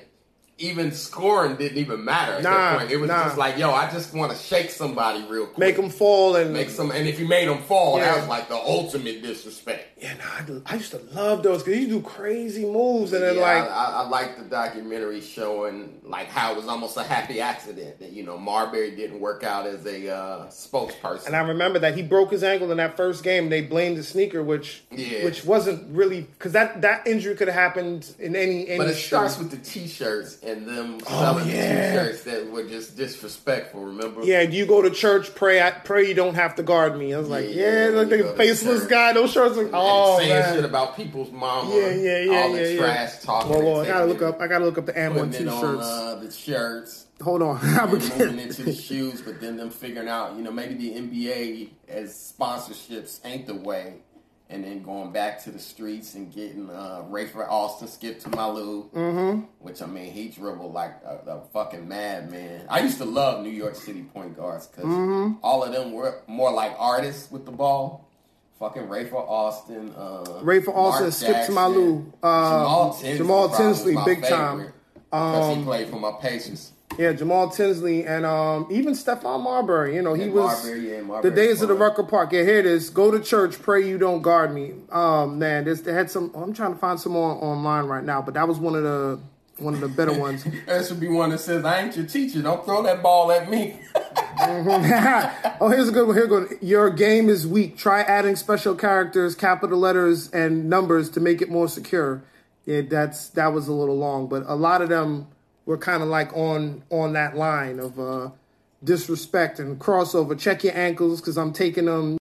even scoring didn't even matter at Nah, that point. It was nah. just like, yo, I just want to shake somebody real quick. make them fall and make some and if you made them fall, Yeah. that was like the ultimate disrespect. Yeah, nah, I, I used to love those because you do crazy moves and then yeah, like. I, I, like the documentary showing like how it was almost a happy accident that you know Marbury didn't work out as a uh, spokesperson. And I remember that he broke his ankle in that first game. They blamed the sneaker, which Yeah. which wasn't really because that that injury could have happened in any any. but it starts with the T-shirts and them Oh, selling yeah. T-shirts that were just disrespectful. Remember? Yeah, you go to church, pray. I pray you don't have to guard me. I was like, Yeah, yeah, yeah, look you at go the faceless guy. Those shirts. Like, And oh saying man. shit about people's mama. Yeah, yeah, yeah, all the yeah, yeah. trash talking. Whoa, and whoa, I gotta look up. I gotta look up the and Putting it on t-shirts. uh, the shirts. Hold on, I'm moving into the shoes, but then them figuring out, you know, maybe the NBA as sponsorships ain't the way, and then going back to the streets and getting uh, Rafer Alston, Skip to My Lou, mm-hmm. which I mean, he dribbled like a, a fucking madman. I used to love New York City point guards because Mm-hmm. all of them were more like artists with the ball. Fucking Rafer Alston, uh, Rafer Alston, Skip to My Lou, uh, Jamal Tinsley, Jamal Tinsley, big time. Um, he played for my Pacers. Yeah, Jamal Tinsley and um, even Stephon Marbury. You know, he And was Marbury, yeah, the Marbury's days of the. Rucker Park. Yeah, here it is. Go to church, pray you don't guard me. Um, man, this they had some. I'm trying to find some more online right now, but that was one of the one of the better ones. That should be one that says, I ain't your teacher. Don't throw that ball at me. oh, here's a good one. Here, go. Your game is weak. Try adding special characters, capital letters, and numbers to make it more secure. Yeah, that's that was a little long, but a lot of them were kind of like on on that line of uh, disrespect and crossover. Check your ankles because I'm taking them.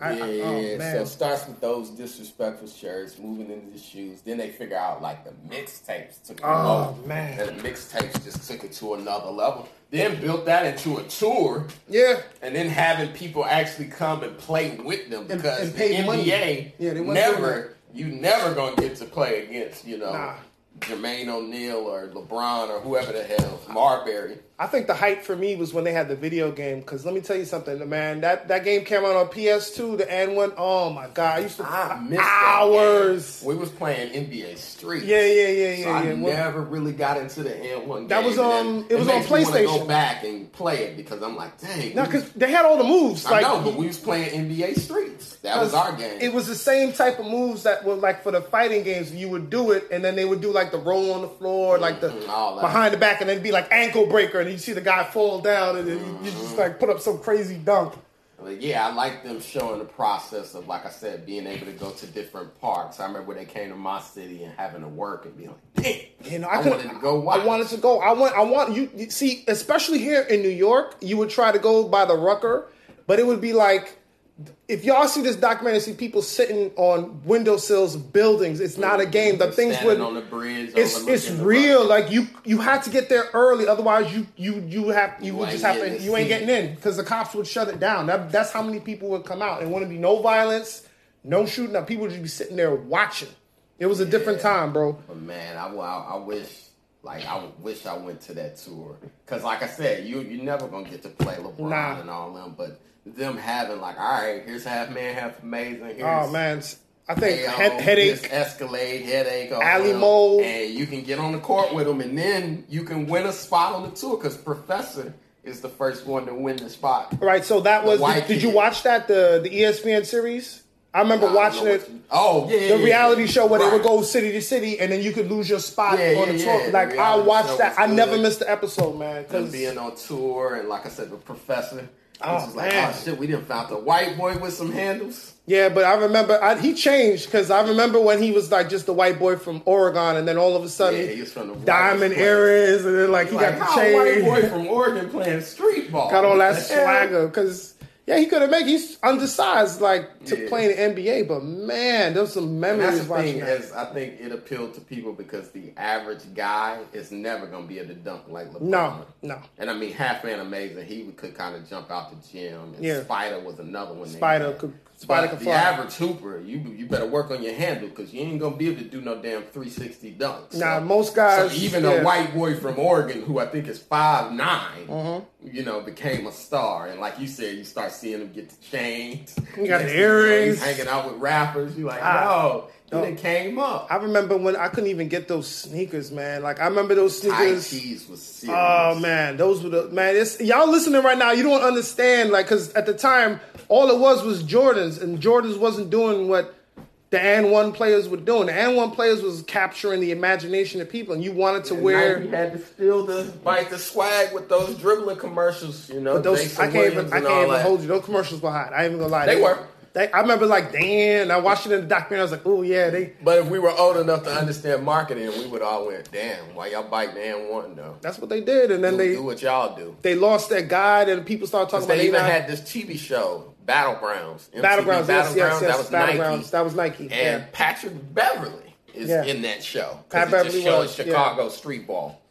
I, yeah, I- oh, yeah. man. So it starts with those disrespectful shirts, moving into the shoes. Then they figure out like the mixtapes took it Oh, over. man. And the mixtapes just took it to another level. Then built that into a tour. yeah, And then having people actually come and play with them because and the NBA money. Yeah, they never you never gonna get to play against you know Nah. Jermaine O'Neal or LeBron or whoever the hell Marbury. I think the hype for me was when they had the video game. Because let me tell you something, man. That that game came out on PS2, the N one. Oh my god, I used to I missed hours. We was playing NBA Street. Yeah, yeah, yeah, yeah, So I yeah. Well- never really got into the AND1 That was, um, then it was on makes me wanna PlayStation. Go back and play it because I'm like, dang. No, because they had all the moves. I Like know, but we was playing NBA Streets. That was our game. It was the same type of moves that were like for the fighting games. You would do it, and then they would do like the roll on the floor, like the Mhm, that. behind the back, and then be like ankle breaker, and you see the guy fall down, and then you, you just like put up some crazy dunk. But yeah, I like them showing the process of, like I said, being able to go to different parks. I remember when they came to my city and having to work and being like, damn, You know, I, I, wanted to go watch. I wanted to go. I want. I want you. you See, especially here in New York, you would try to go by the Rucker, but it would be like if y'all see this documentary, see people sitting on windowsills of buildings. It's not a mm-hmm. game. The things would on the bridge. it's it's real. rock. Like you you had to get there early, otherwise you you you have you, You would just have to you ain't getting in because the cops would shut it down. That, that's how many people would come out. It wouldn't be no violence, no shooting. Up. People would just be sitting there watching. It was a different time, bro. But man, I, I, I wish, like, I wish I went to that tour. Cause like I said, you you're never gonna get to play LeBron Nah. and all them. But them having like, all right, here's half man, half amazing. Oh, here's Oh man, I think head, headache. Escalade, headache, all Alimoe. and you can get on the court with them, and then you can win a spot on the tour because Professor is the first one to win the spot. Right, so that was. white Did, did you watch that the the ESPN series? I remember I watching it. you- oh yeah, The yeah, reality yeah. show where they would go city to city and then you could lose your spot Yeah, on the tour. Like The I watched that. I never missed the episode, man. Cause being on tour and like I said, the professor. Oh, like, man. oh shit, we didn't found the white boy with some handles. yeah, but I remember I, he changed because I remember when he was like just the white boy from Oregon, and then all of a sudden Yeah, he was from the diamond earrings, and then like he got the a white chain, boy from Oregon playing street ball. got all that What the hell? swagger. Because yeah, he could have made. He's undersized like to Yeah. play in the NBA, but man, there's some And memories that's the thing that. is, I think it appealed to people because the average guy is never gonna be able to dunk like LeBron. No, no. And I mean, half man amazing. He could kind of jump out the gym. And Yeah. Spider was another one. Spider could- Spider but could the average hooper, you you better work on your handle because you ain't gonna be able to do no damn 360 dunks. Nah, most guys- So even yeah. a white boy from Oregon who I think is five Mm-hmm. you know, became a star. And like you said, you start seeing him get the chains. He got the thing you know, earrings. He's hanging out with rappers. You like, Ah. yo, No. done came up. I remember when I couldn't even get those sneakers, man. Like I remember those sneakers. was serious. Oh man, those were the man. It's y'all listening right now. You don't understand, like, because at the time, all it was was Jordans, and Jordans wasn't doing what the and one players were doing. The and one players was capturing the imagination of people, and you wanted to wear. Nike had to steal the bite the swag with those dribbling commercials. You know, But those Jason I can't even I can't even that. hold you. Those commercials were hot. I ain't even gonna lie. They were. They, I remember like damn. I watched it in the documentary. I was like, oh yeah, they. But if we were old enough to understand marketing, we would all went, damn, why y'all biting and one though? That's what they did, and then do, they do what y'all do. they lost their guide, and people started talking about they even not- had this TV show, Battlegrounds. MTV Battlegrounds. Yes, yes, yes. That was Battlegrounds. Nike. That was Nike. And yeah. Patrick Beverley is Yeah. in that show. Pat 'Cause it Beverley just shows was, yeah. Chicago street ball.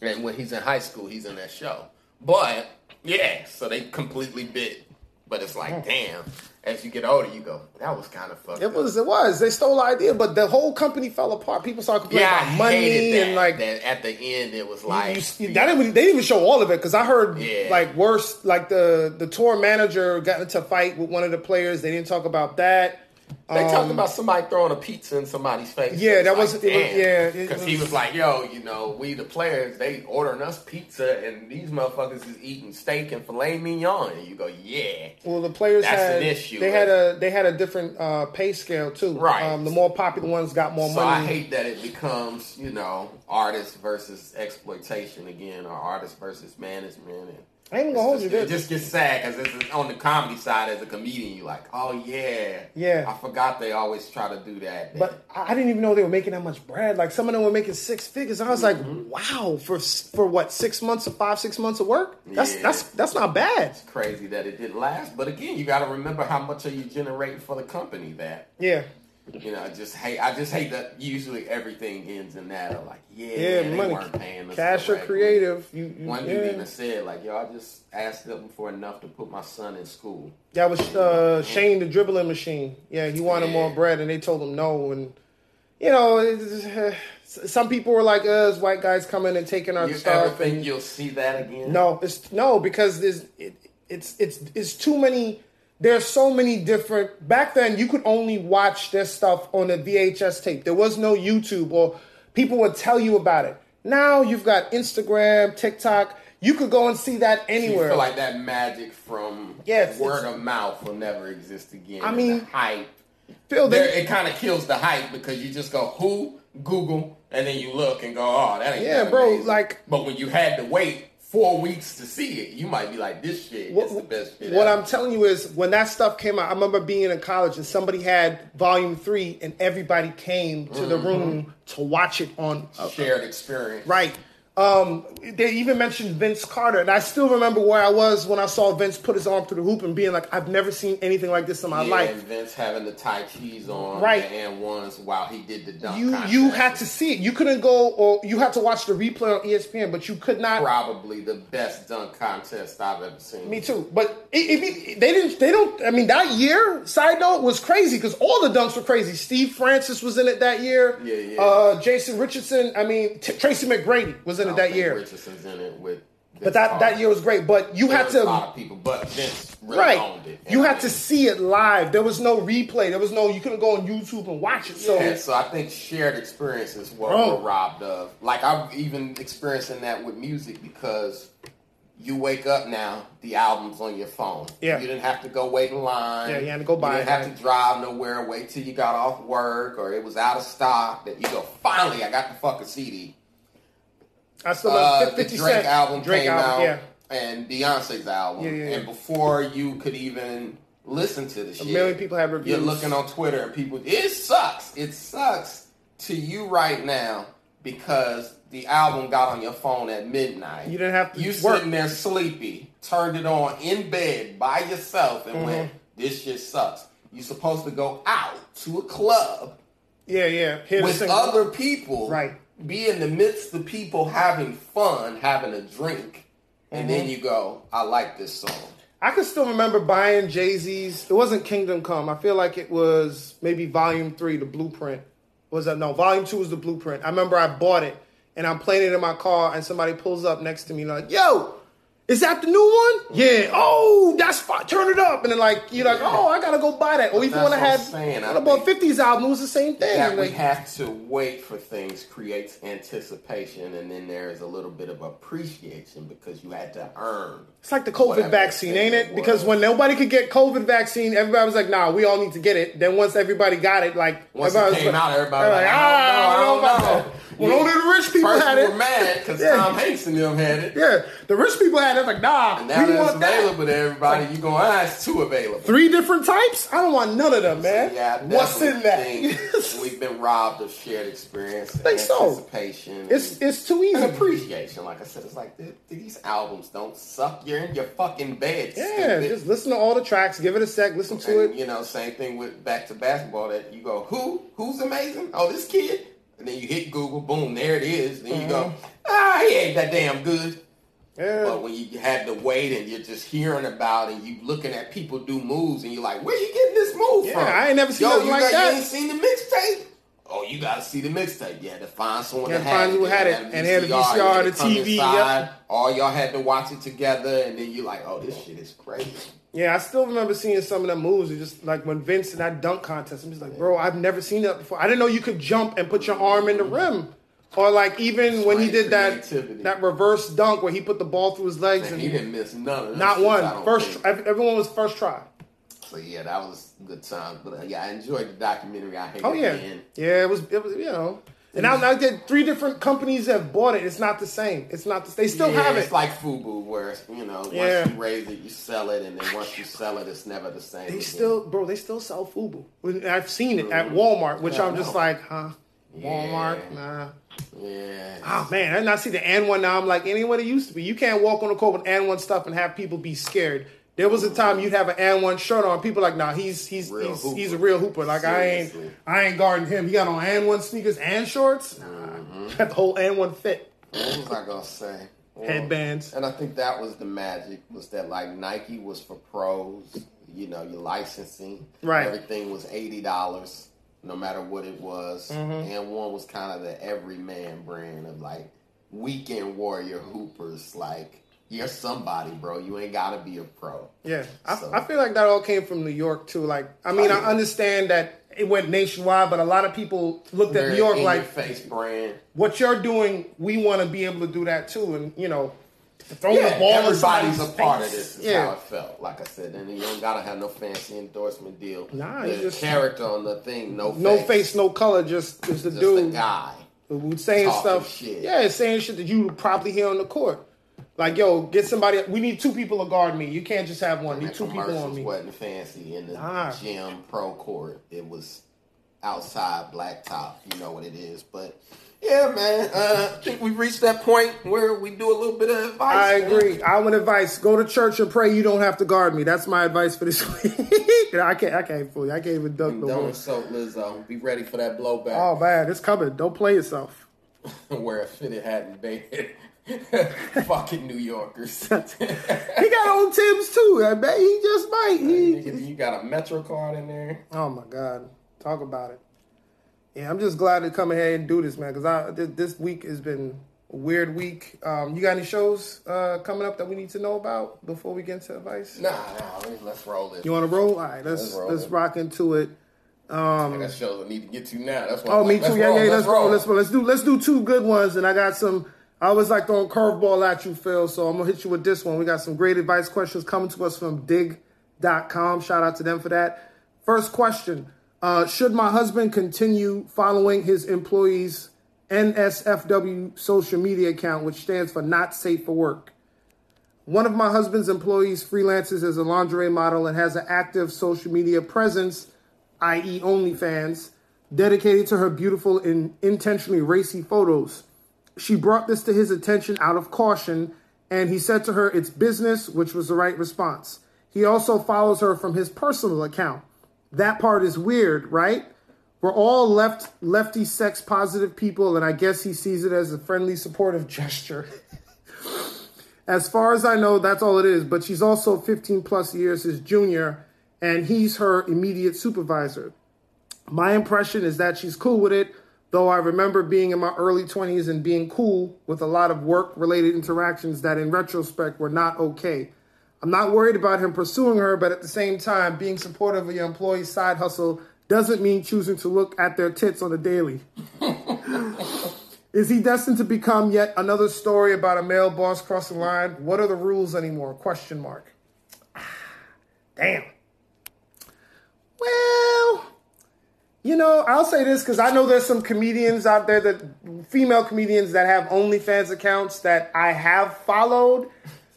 And when he's in high school, he's in that show. But yeah, so they completely bit. But it's like, mm. damn. As you get older, you go, that was kind of fucked It up. was, it was. They stole the idea, but the whole company fell apart. People started complaining yeah, about money and like that at the end it was you- like you- that didn't, they didn't even show all of it because I heard Yeah. like worse. Like the the tour manager got into a fight with one of the players. They didn't talk about that. They Um, talked about somebody throwing a pizza in somebody's face. Yeah, It's that was- it was- yeah, because he was- was like, "Yo, you know, we the players, they ordering us pizza, and these motherfuckers is eating steak and filet mignon." And you go, "Yeah, Well, the players That's had an issue, they had a they had a different uh, pay scale too. Right. Um, the more popular ones got more money. So money. I hate that it becomes, you know, artist versus exploitation again, or artist versus management. And I ain't even gonna hold you there. it just gets sad because it's on the comedy side as a comedian. You're like, oh yeah, Yeah. I forgot they always try to do that. But I didn't even know they were making that much bread. Like some of them were making six figures. I was like, Mm-hmm. wow, for for what six months or five six months of work? That's Yeah. that's that's not bad. it's crazy that it didn't last. But again, you got to remember how much are you generating for the company that. Yeah, You know, I just hate. I just hate that. Usually, everything ends in that. Of like, yeah, yeah, they money, weren't paying us cash or creative. You, you One yeah. dude even said, like, yo, I just asked them for enough to put my son in school. That was uh, Shane the dribbling machine. Yeah, he wanted Yeah. more bread, and they told him no. And you know, uh, some people were like us, white guys coming and taking our You stuff. ever think and- you'll see that again? No, it's no because there's it, it's it's it's too many. There's so many different. Back then, you could only watch this stuff on a VHS tape. There was no YouTube, or people would tell you about it. Now you've got Instagram, TikTok. You could go and see that anywhere. feel like that magic from yes, word of mouth will never exist again. I mean, the hype. Phil, There, they, it kind of kills the hype because you just go who Google and then you look and go, oh, that ain't Yeah, bro, amazing." like- But when you had to wait four weeks to see it, you might be like, this shit what, is the best shit. what ever. I'm telling you is when that stuff came out, I remember being in college and somebody had volume three, and everybody came to the Mm-hmm. room to watch it on uh, shared experience. Right. Um, they even mentioned Vince Carter, and I still remember where I was when I saw Vince put his arm through the hoop and being like, "I've never seen anything like this in my yeah, life." and Vince having the tight cheese on, Right. and ones while he did the dunk. You contest. you had to see it. You couldn't go, or you had to watch the replay on ESPN, but you could not. probably the best dunk contest I've ever seen. Me too. But if it, they didn't, they don't. I mean, that year, side note, was crazy because all the dunks were crazy. Steve Francis was in it that year. Yeah, yeah. Uh, Jason Richardson. I mean, T- Tracy McGrady was it that year. Richardson's in it with. But that, that year was great. But you There had to a lot of people, but Vince really right. owned it. You had to see it live. There was no replay. There was no. You couldn't go on YouTube and watch it. So Yeah, so I think shared experiences were, were robbed of. Like I'm even experiencing that with music because you wake up now, the album's on your phone. Yeah. You didn't have to go wait in line. Yeah, you had to go buy You didn't have right. to drive nowhere, wait till you got off work or it was out of stock. That you go, finally, I got the fucking CD. I still Uh, love the 50 Drake Cent album Drake came album, out, Yeah, and Beyonce's album, Yeah, yeah, and before you could even listen to the a shit, million people have reviews. you're looking on Twitter and people, it sucks. It sucks to you right now because the album got on your phone at midnight. You didn't have to You work. sitting there sleepy, turned it on in bed by yourself, and went, Mm-hmm. "This shit sucks." You're supposed to go out to a club Yeah, yeah. The with other people, Right. Be in the midst of people having fun, having a drink, and then Mm-hmm. you go, "I like this song." I can still remember buying Jay Z's. It wasn't Kingdom Come. I feel like it was maybe Volume Three, the Blueprint. Was that no? Volume Two was the Blueprint. I remember I bought it and I'm playing it in my car, and somebody pulls up next to me and like, "Yo, is that the new one? Yeah. Oh, that's fine. Turn it up." And then like you're like, "Oh, I gotta go buy that." Or even when I had bought 50s album, it was the same thing. that we have to wait for things creates anticipation, and then there is a little bit of appreciation because you had to earn. It's like the COVID vaccine, ain't it? was. Because when nobody could get COVID vaccine, everybody was like, "Nah, we all need to get it." Then once everybody got it, like Once it everybody came was out, everybody was like, "Ah, I don't I don't about know." That." Well, only the rich people First had we it. were mad because Yeah. Tom Hanks and them had it. Yeah, the rich people had it. It's like, nah, And now we that it's want that. available to everybody, you go, ah, it's too available. Three different types? I don't want none of them, man. Yeah, I What's in that? we've been robbed of shared experience, Think so. anticipation, it's and, it's too easy. appreciation. Like I said, it's like these albums don't suck. You're in your fucking bed. Yeah, stupid. just listen to all the tracks, give it a sec, listen to it. you know, same thing with back to basketball. That you go, who, who's amazing? Oh, this kid. And then you hit Google, boom, there it is. Then you go, Mm-hmm. ah, he ain't that damn good. Yeah. But when you had to wait and you're just hearing about it, you looking at people do moves, and you're like, "Where you getting this move from? Yeah, from?" I ain't never seen Yo, nothing you like got, that. You ain't seen the mixtape? Oh, you got to see the mixtape. You had to find someone that had find it. who had it, and had a VCR, the TV, inside. yep. All y'all had to watch it together, and then you're like, "Oh, this shit is crazy." Yeah, I still remember seeing some of them moves. It just like when Vince in that dunk contest, I'm just like, bro, I've never seen that before. I didn't know you could jump and put your arm in the rim. Or like even when he did that creativity. that reverse dunk where he put the ball through his legs And and he didn't miss none of them. not one. First, think. everyone was first try. So yeah, that was a good time. But uh, yeah, I enjoyed the documentary. I hate Oh yeah, end. yeah. It was it was you know. And now, now that three different companies have bought it. It's not the same. It's not. The, same they still yeah, have it. it's it. like FUBU, where you know once Yeah. you raise it, you sell it, and then once you sell it, it's never the same. They again. still, bro. They still sell Fubu. I've seen it at Walmart, which Yeah, I'm just like, huh? Walmart, nah. yeah. Oh man, and I see the AND1 now. I'm like, what it used to be. You can't walk on the court with AND1 stuff and have people be scared. There was a time you'd have an and one shirt on. People like, nah, he's he's he's, he's a real hooper. Like I ain't I ain't guarding him. He got on and one sneakers and shorts. Nah, Mm-hmm. got the whole and one fit. What was I gonna say? Well, Headbands. And I think that was the magic was that like Nike was for pros. You know, your licensing, Right. Everything was eighty dollars, no matter what it was. Mm-hmm. And one was kind of the everyman brand of like weekend warrior hoopers. Like you're somebody, bro. You ain't gotta be a pro. Yeah, I, So- I feel like that all came from New York too. Like, I mean, Oh, I understand that it went nationwide, but a lot of people looked at Very New York like, face brand. what you're doing, we want to be able to do that too. And you know, throwing Yeah, the ball everybody's a part of this. Is Yeah. how it felt. Like I said, and you don't gotta have no fancy endorsement deal. Nah, the just- character on the thing, no face, no face, no color, just just the just dude a guy. who's saying stuff. shit. Yeah, saying shit that you probably hear on the court. Like, yo, get somebody. We need two people to guard me. You can't just have one. Need two people on me. wasn't fancy in the Nah. gym pro court. It was outside blacktop. You know what it is, but Yeah, man. Uh, I think we've reached that point where we do a little bit of advice. I man. agree. I want advice. Go to church and pray. You don't have to guard me. That's my advice for this week. I can't. I can't fool you. I can't even no more. Don't insult Lizzo. Be ready for that blowback. Oh man, it's coming. Don't play yourself. Wear a fitted hat and bed. Fucking New Yorkers. He got old Tim's too. I bet he just might. He, you got a Metro card in there. oh my god, talk about it. Yeah, I'm just glad to come ahead and do this, man. Because I this, this week has been a weird week. Um, you got any shows uh, coming up that we need to know about before we get into advice? Nah, nah. Let's, let's roll this. You want to roll? All right, let's Let's let's rock into it. I got shows I need to get to now. That's why. Oh, I'm me like, too. let's Yeah, roll, yeah. Let's roll. Let's roll. roll. Let's do let's do two good ones, and I got some. I always like throwing curveball at you, Phil. So I'm gonna hit you with this one. We got some great advice questions coming to us from Dig.com. Shout out to them for that. First question: uh, Should my husband continue following his employees' NSFW social media account, which stands for Not Safe for Work? One of my husband's employees freelances as a lingerie model and has an active social media presence, i.e., OnlyFans, dedicated to her beautiful and intentionally racy photos. She brought this to his attention out of caution, and he said to her, It's business, which was the right response. He also follows her from his personal account. That part is weird, right? We're all left lefty sex positive people, and I guess he sees it as a friendly, supportive gesture. As far as I know, that's all it is. But she's also 15 plus years his junior, and he's her immediate supervisor. My impression is that she's cool with it, though I remember being in my early 20s and being cool with a lot of work related interactions that, in retrospect, were not okay. I'm not worried about him pursuing her, but at the same time, being supportive of your employee's side hustle doesn't mean choosing to look at their tits on a daily. Is he destined to become yet another story about a male boss crossing the line? What are the rules anymore? Question mark. Damn. Well, you know, I'll say this because I know there's some comedians out there that female comedians that have OnlyFans accounts that I have followed,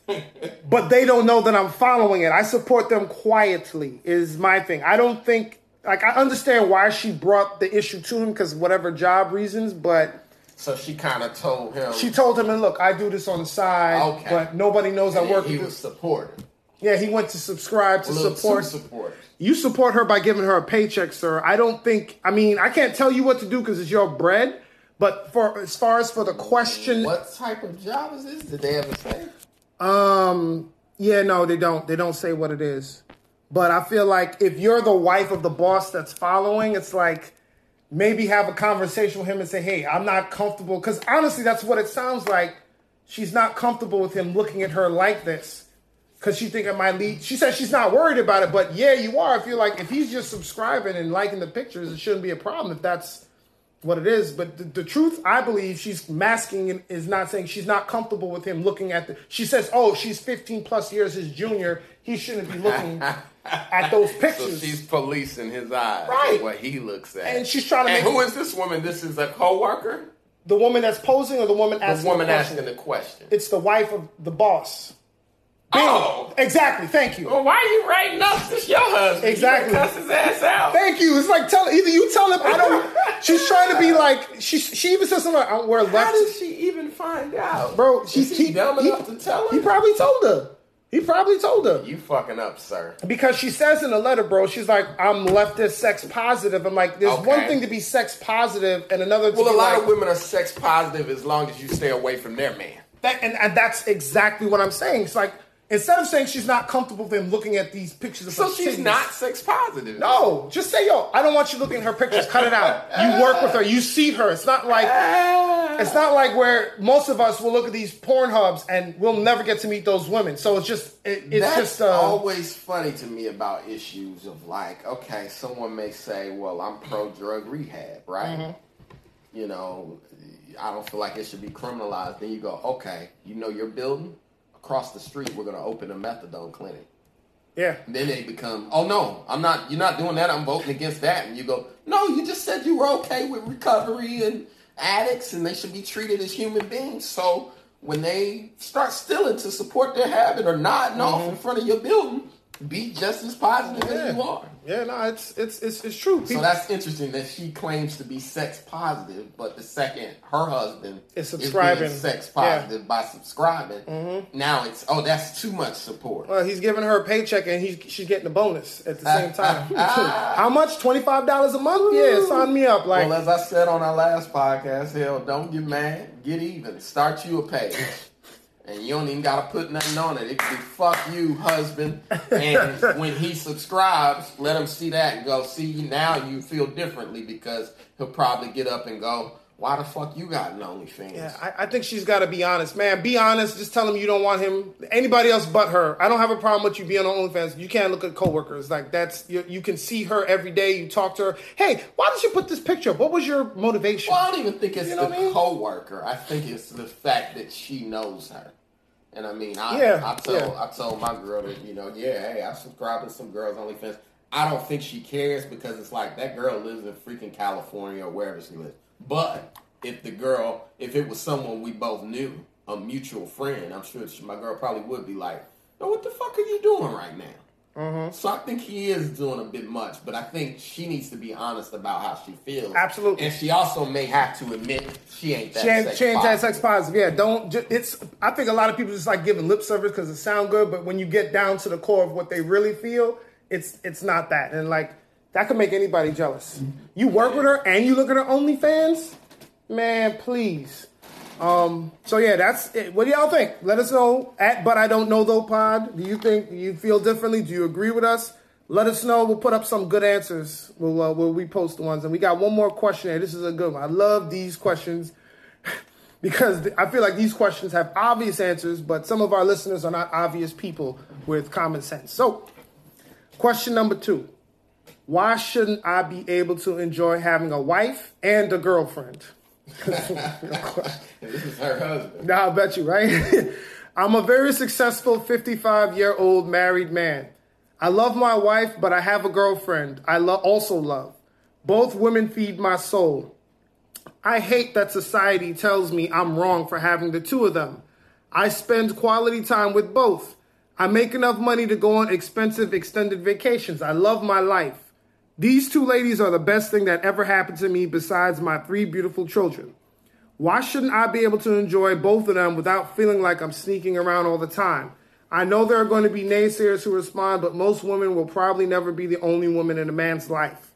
but they don't know that I'm following it. I support them quietly, is my thing. I don't think, like, I understand why she brought the issue to him because whatever job reasons, but. So she kind of told him. She told him, and look, I do this on the side, Okay. but nobody knows I and work He with was supportive. Yeah, he went to subscribe to little support. You support her by giving her a paycheck, sir. I don't think. I mean, I can't tell you what to do because it's your bread. But for as far as for the question, What type of job is this? Did they ever say? um, yeah, no, they don't. They don't say what it is. But I feel like if you're the wife of the boss that's following, it's like maybe have a conversation with him and say, "Hey, I'm not comfortable." Because honestly, that's what it sounds like. She's not comfortable with him looking at her like this. Cause she think it might lead. She says she's not worried about it, but yeah, you are. If you're like if he's just subscribing and liking the pictures, it shouldn't be a problem if that's what it is. But the, the truth, I believe, she's masking and is not saying she's not comfortable with him looking at the. She says, "Oh, she's 15 plus years his junior. He shouldn't be looking at those So pictures." she's policing his eyes. Right. What he looks at. And she's trying to And make- who is this woman? This is a coworker. the woman that's posing or the woman The asking woman the asking the question. It's the wife of the boss. Oh. Exactly. Thank you. Well, why are you writing up this your husband? Exactly. You cuss his ass out. Thank you. It's like tell either you tell him I don't. She's trying to be like she. She even says something like I don't wear How left. did she even find out? Bro, she's he dumb he- enough to tell her? He probably told her. He probably told her You fucking up, sir. because she says in the letter, bro. She's like, "I'm leftist, sex positive." I'm like, "There's Okay. one thing to be sex positive and another to Well, a lot like, of women are sex positive as long as you stay away from their man. That, and, and that's exactly what I'm saying. It's like instead of saying she's not comfortable with him looking at these pictures of her. So her she's titties- not sex positive. No, just say yo. I don't want you looking at her pictures. Cut it out. You work with her. You see her. It's not like Ah. it's not like where most of us will look at these porn hubs and we'll never get to meet those women. So it's just it, it's That's just uh, always funny to me about issues of like, okay, someone may say, "Well, I'm pro drug rehab," right? Mm-hmm. You know, I don't feel like it should be criminalized. Then you go, okay, you know your building across the street, we're going to open a methadone clinic. yeah. And then they become, oh no, I'm not. You're not doing that. I'm voting against that. And you go, no, you just said you were okay with recovery and addicts, and they should be treated as human beings. So when they start stealing to support their habit or nodding off mm-hmm. in front of your building, be just as positive as you are. Yeah, no, it's it's it's it's true. So that's interesting that she claims to be sex positive, but the second her husband Is subscribing. sex Yeah. Mm-hmm. positive by subscribing, now it's oh that's too much support. Well, he's giving her a paycheck and he's she's getting a bonus at the same time. How much? Twenty five dollars a month? Yeah, sign me up. Like, well, as I said on our last podcast, hell, don't get mad, get even, start you a page. And you don't even gotta put nothing on it. It could be fuck you, husband. And when he subscribes, let him see that and go, see now you feel differently because he'll probably get up and go, Why the fuck you got an OnlyFans? yeah, I, I think she's got to be honest, man. Be honest. Just tell him you don't want him. Anybody else but her. I don't have a problem with you being on OnlyFans. You can't look at coworkers like that's. You, you can see her every day. You talk to her. Hey, why did you put this picture? up? What was your motivation? Well, I don't even think it's You know the I mean? co-worker. I think it's the fact that she knows her. And I mean, I, Yeah, I told yeah. I told my girl that you know, yeah, hey, I subscribe to some girls OnlyFans. I don't think she cares because it's like that girl lives in freaking California or wherever she lives. But if the girl, if it was someone we both knew, a mutual friend, I'm sure she, my girl probably would be like, "No, what the fuck are you doing right now?" Mm-hmm. So I think he is doing a bit much, but I think she needs to be honest about how she feels. Absolutely. and she also may have to admit she ain't that. She ain't, sex she ain't that positive. sex positive. Yeah, don't. It's. I think a lot of people just like giving lip service because it sound good, but when you get down to the core of what they really feel, it's it's not that. And like that could make anybody jealous. You work with her and you look at her OnlyFans, man. Please. Um. So yeah, that's it. What do y'all think? Let us know at But I Don't Know Though Pod. Do you think you feel differently? Do you agree with us? Let us know. We'll put up some good answers. We'll uh, we'll repost the ones. And we got one more question here. This is a good one. I love these questions because I feel like these questions have obvious answers, but some of our listeners are not obvious people with common sense. So, question number two Why shouldn't I be able to enjoy having a wife and a girlfriend? This is her husband. Now, I bet you, right? I'm a very successful 55 year old married man. I love my wife, but I have a girlfriend I lo- also love. Both women feed my soul. I hate that society tells me I'm wrong for having the two of them. I spend quality time with both. I make enough money to go on expensive extended vacations. I love my life. These two ladies are the best thing that ever happened to me besides my three beautiful children. Why shouldn't I be able to enjoy both of them without feeling like I'm sneaking around all the time? I know there are going to be naysayers who respond, but most women will probably never be the only woman in a man's life.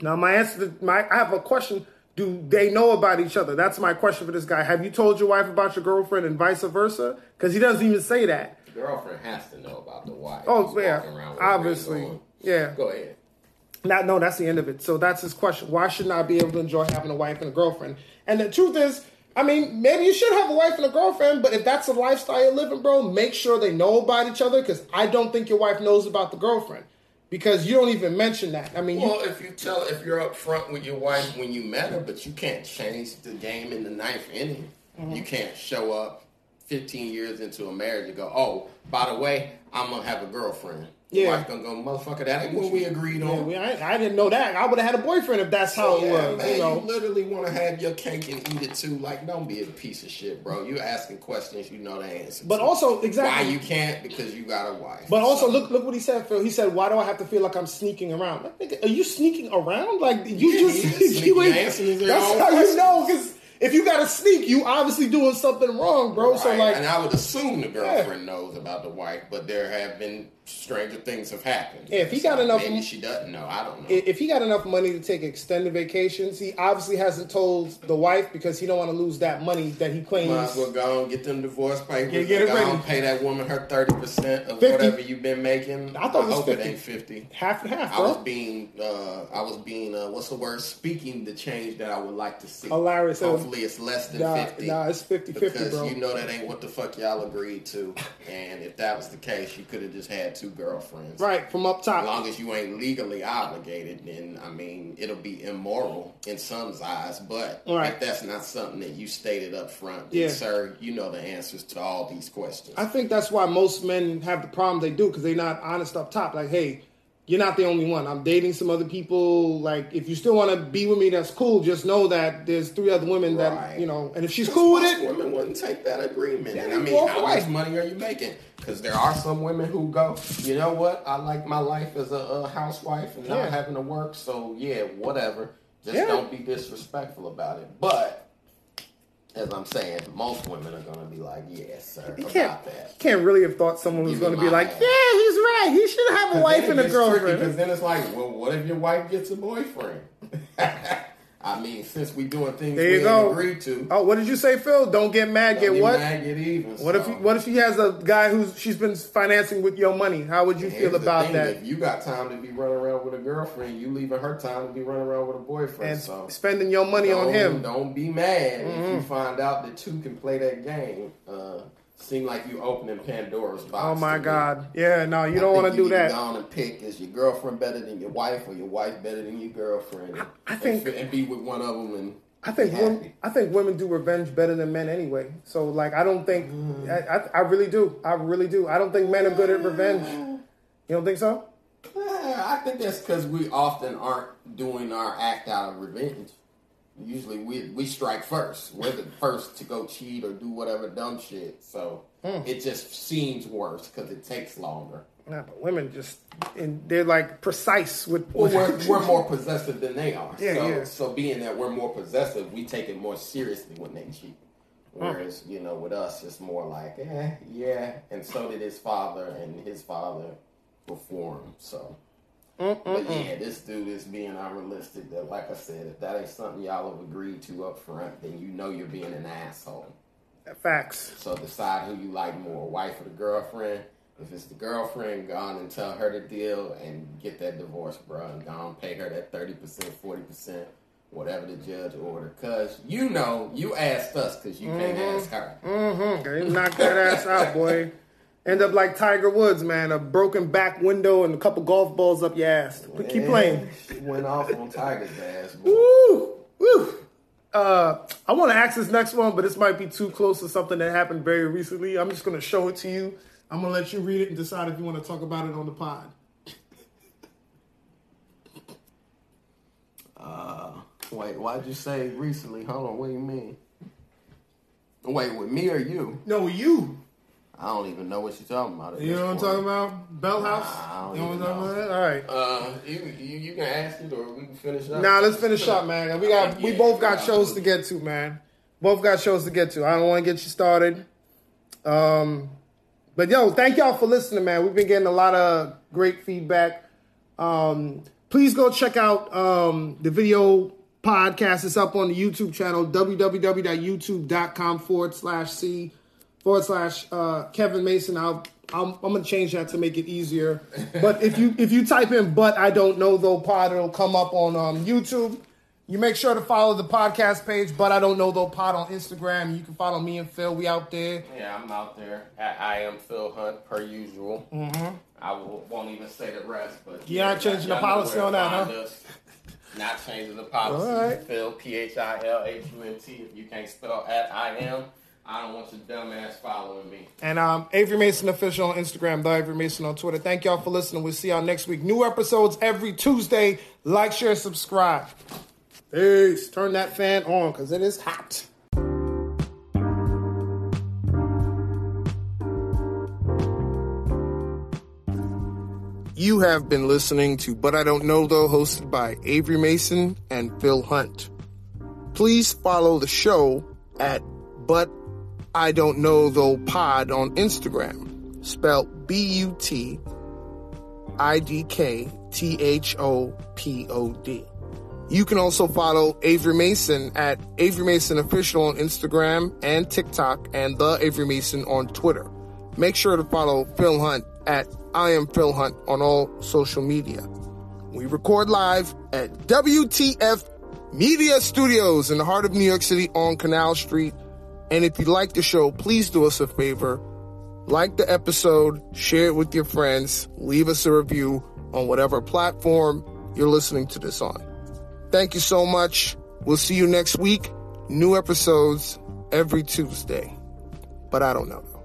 Now, my answer to my, I have a question. Do they know about each other? That's my question for this guy. Have you told your wife about your girlfriend and vice versa? Because he doesn't even say that. The girlfriend has to know about the wife. Oh, who's yeah. walking around with Obviously. Yeah. Go ahead. Not, no, that's the end of it. So that's his question. Why shouldn't I be able to enjoy having a wife and a girlfriend? And the truth is, I mean, maybe you should have a wife and a girlfriend, but if that's the lifestyle you're living, bro, make sure they know about each other because I don't think your wife knows about the girlfriend because you don't even mention that. I mean, you, Well, if you tell, if you're up front with your wife when you met her, but you can't change the game in the ninth inning. Mm-hmm. You can't show up 15 years into a marriage and go, "Oh, by the way, I'm gonna have a girlfriend." Your Yeah. wife gonna go, "Motherfucker, that ain't what we agreed Yeah, on." we- I, I didn't know that. I would have had a boyfriend if that's how it Yeah, was. man, you you, literally want to have your cake and eat it too. Like, don't be a piece of shit, bro. You asking questions, you know the answer. but to. also exactly why you can't because you got a wife. But also, So- look look what he said, Phil. He said, "Why do I have to feel like I'm sneaking around? Like, are you sneaking around? Like you Yeah, just you you ain't- That's how you know because if you got to sneak, you obviously doing something wrong, bro. So like, and I would assume the girlfriend knows about the wife, but there have been stranger things have happened. Yeah, if he So got enough- maybe she doesn't know. I don't know. if he got enough money to take extended vacations, he obviously hasn't told the wife because he don't want to lose that money that he claims. Might as well go and get them divorce papers. Yeah, get it go ready. and pay that woman her thirty percent of 50. whatever you've been making. I thought it was hope 50. it ain't fifty. half and half, I was being, uh, I was being, uh, what's the word? Speaking the change that I would like to see. Hilarious. Hopefully, it's less than Nah, fifty. nah, it's 50-50, because bro. you know that ain't what the fuck y'all agreed to. and if that was the case, you could have just had two girlfriends. Right from up top. As long as you ain't legally obligated, then I mean it'll be immoral in some's eyes. But Right. if that's not something that you stated up front, then Yeah. sir, you know the answers to all these questions. I think that's why most men have the problem they do because they're not honest up top. Like, hey, you're not the only one. I'm dating some other people. Like, if you still want to be with me, that's cool. Just know that there's three other women that you know. And if she's cool with it, women wouldn't take that agreement. Yeah, and I mean, how much money are you making? Because there are some women who go, you know what? I like my life as a, a housewife and not having to work. So yeah, whatever. Just Yeah. don't be disrespectful about it. But as I'm saying, most women are gonna be like, yes, sir, you about can't that. you can't really have thought someone was Give going to be like, ass. yeah, he's right. He should have a wife and a girlfriend. Because then it's like, well, what if your wife gets a boyfriend? I mean, since we doing things There we you ain't go. agreed to, Oh, what did you say, Phil? Don't get mad. don't Get what? mad, get even. What if so. what if she has a guy who's she's been financing with your money? How would you Here's feel about thing, that? If you got time to be running around with a girlfriend, you leaving her time to be running around with a boyfriend. And so spending your money on him. Mm-hmm. Don't be mad if you find out that two can play that game. Uh, seem like you opening Pandora's box. Oh my to me. God! Yeah, no, you I don't want to do that. Go on and pick is your girlfriend better than your wife, or your wife better than your girlfriend? And, I think- and, be with one of them and. I think women. I think women do revenge better than men anyway. So like, I don't think Mm. I, I, I really do. I really do. I don't think men are good at revenge. You don't think so? Yeah, I think that's because we often aren't doing our act out of revenge. Usually we we strike first. We're the first to go cheat or do whatever dumb shit. So Hmm. it just seems worse because it takes longer. Nah, but women just and they're like precise with. Well, we're, we're more possessive than they are. Yeah, so, yeah. so being that we're more possessive, we take it more seriously when they cheat. Whereas, you know, with us, it's more like, eh, yeah. And so did his father, and his father before him. So, but yeah, this dude is being unrealistic. That, like I said, if that ain't something y'all have agreed to up front, then you know you're being an asshole. facts. So decide who you like more, wife or the girlfriend. If it's the girlfriend, go on and tell her the deal and get that divorce, bro. And go on pay her that 30%, 40%, whatever the judge ordered. Because you know, you asked us because you can't ask her. Mm-hmm. Knock that ass out, boy. End up like Tiger Woods, man. A broken back window and a couple golf balls up your ass. But keep playing. She went off on Tiger's ass, boy. Woo! Woo! Uh, I want to ask this next one, but this might be too close to something that happened very recently. I'm just going to show it to you. I'm going to let you read it and decide if you want to talk about it on the pod. Wait, why'd you say recently? Hold on, what do you mean? Wait, with me or you? No, you. I don't even know what you're talking about. You know what I'm point. talking about? Bell House? I don't you know what I'm talking about? All right. Uh, you, you you can ask it or we can finish up. Now let's finish up, man. We got we both got yeah. shows to get to, man. Both got shows to get to. I don't want to get you started. Um, but yo, thank y'all for listening, man. We've been getting a lot of great feedback. Um, please go check out um, the video podcast. It's up on the YouTube channel, www.youtube.com forward slash C forward slash uh, Kevin Mason. I'll, I'm, I'm gonna change that to make it easier. But if you if you type in "but I don't know though" pod, it'll come up on um, YouTube. You make sure to follow the podcast page, but I don't know though pod on Instagram. You can follow me and Phil. We out there. Yeah, I'm out there. I, I am Phil Hunt per usual. Mm-hmm. I will, won't even say the rest, but You're not changing the policy on that, huh? us. Not changing the policy. All right. Phil P H I L H U N T. If you can't spell at I am, I don't want your dumb ass following me. And um, Avery Mason official on Instagram, the Avery Mason on Twitter. Thank y'all for listening. We'll see y'all next week. New episodes every Tuesday. Like, share, subscribe. Peace. Turn that fan on because it is hot. You have been listening to But I Don't Know Though, hosted by Avery Mason and Phil Hunt. Please follow the show at But I Don't Know Though Pod on Instagram, spelled B U T I D K T H O P O D. You can also follow Avery Mason at Avery Mason Official on Instagram and TikTok and The Avery Mason on Twitter. Make sure to follow Phil Hunt at I am Phil Hunt on all social media. We record live at WTF Media Studios in the heart of New York City on Canal Street. And if you like the show, please do us a favor. Like the episode, share it with your friends, leave us a review on whatever platform you're listening to this on. Thank you so much. We'll see you next week. New episodes every Tuesday. But I don't know.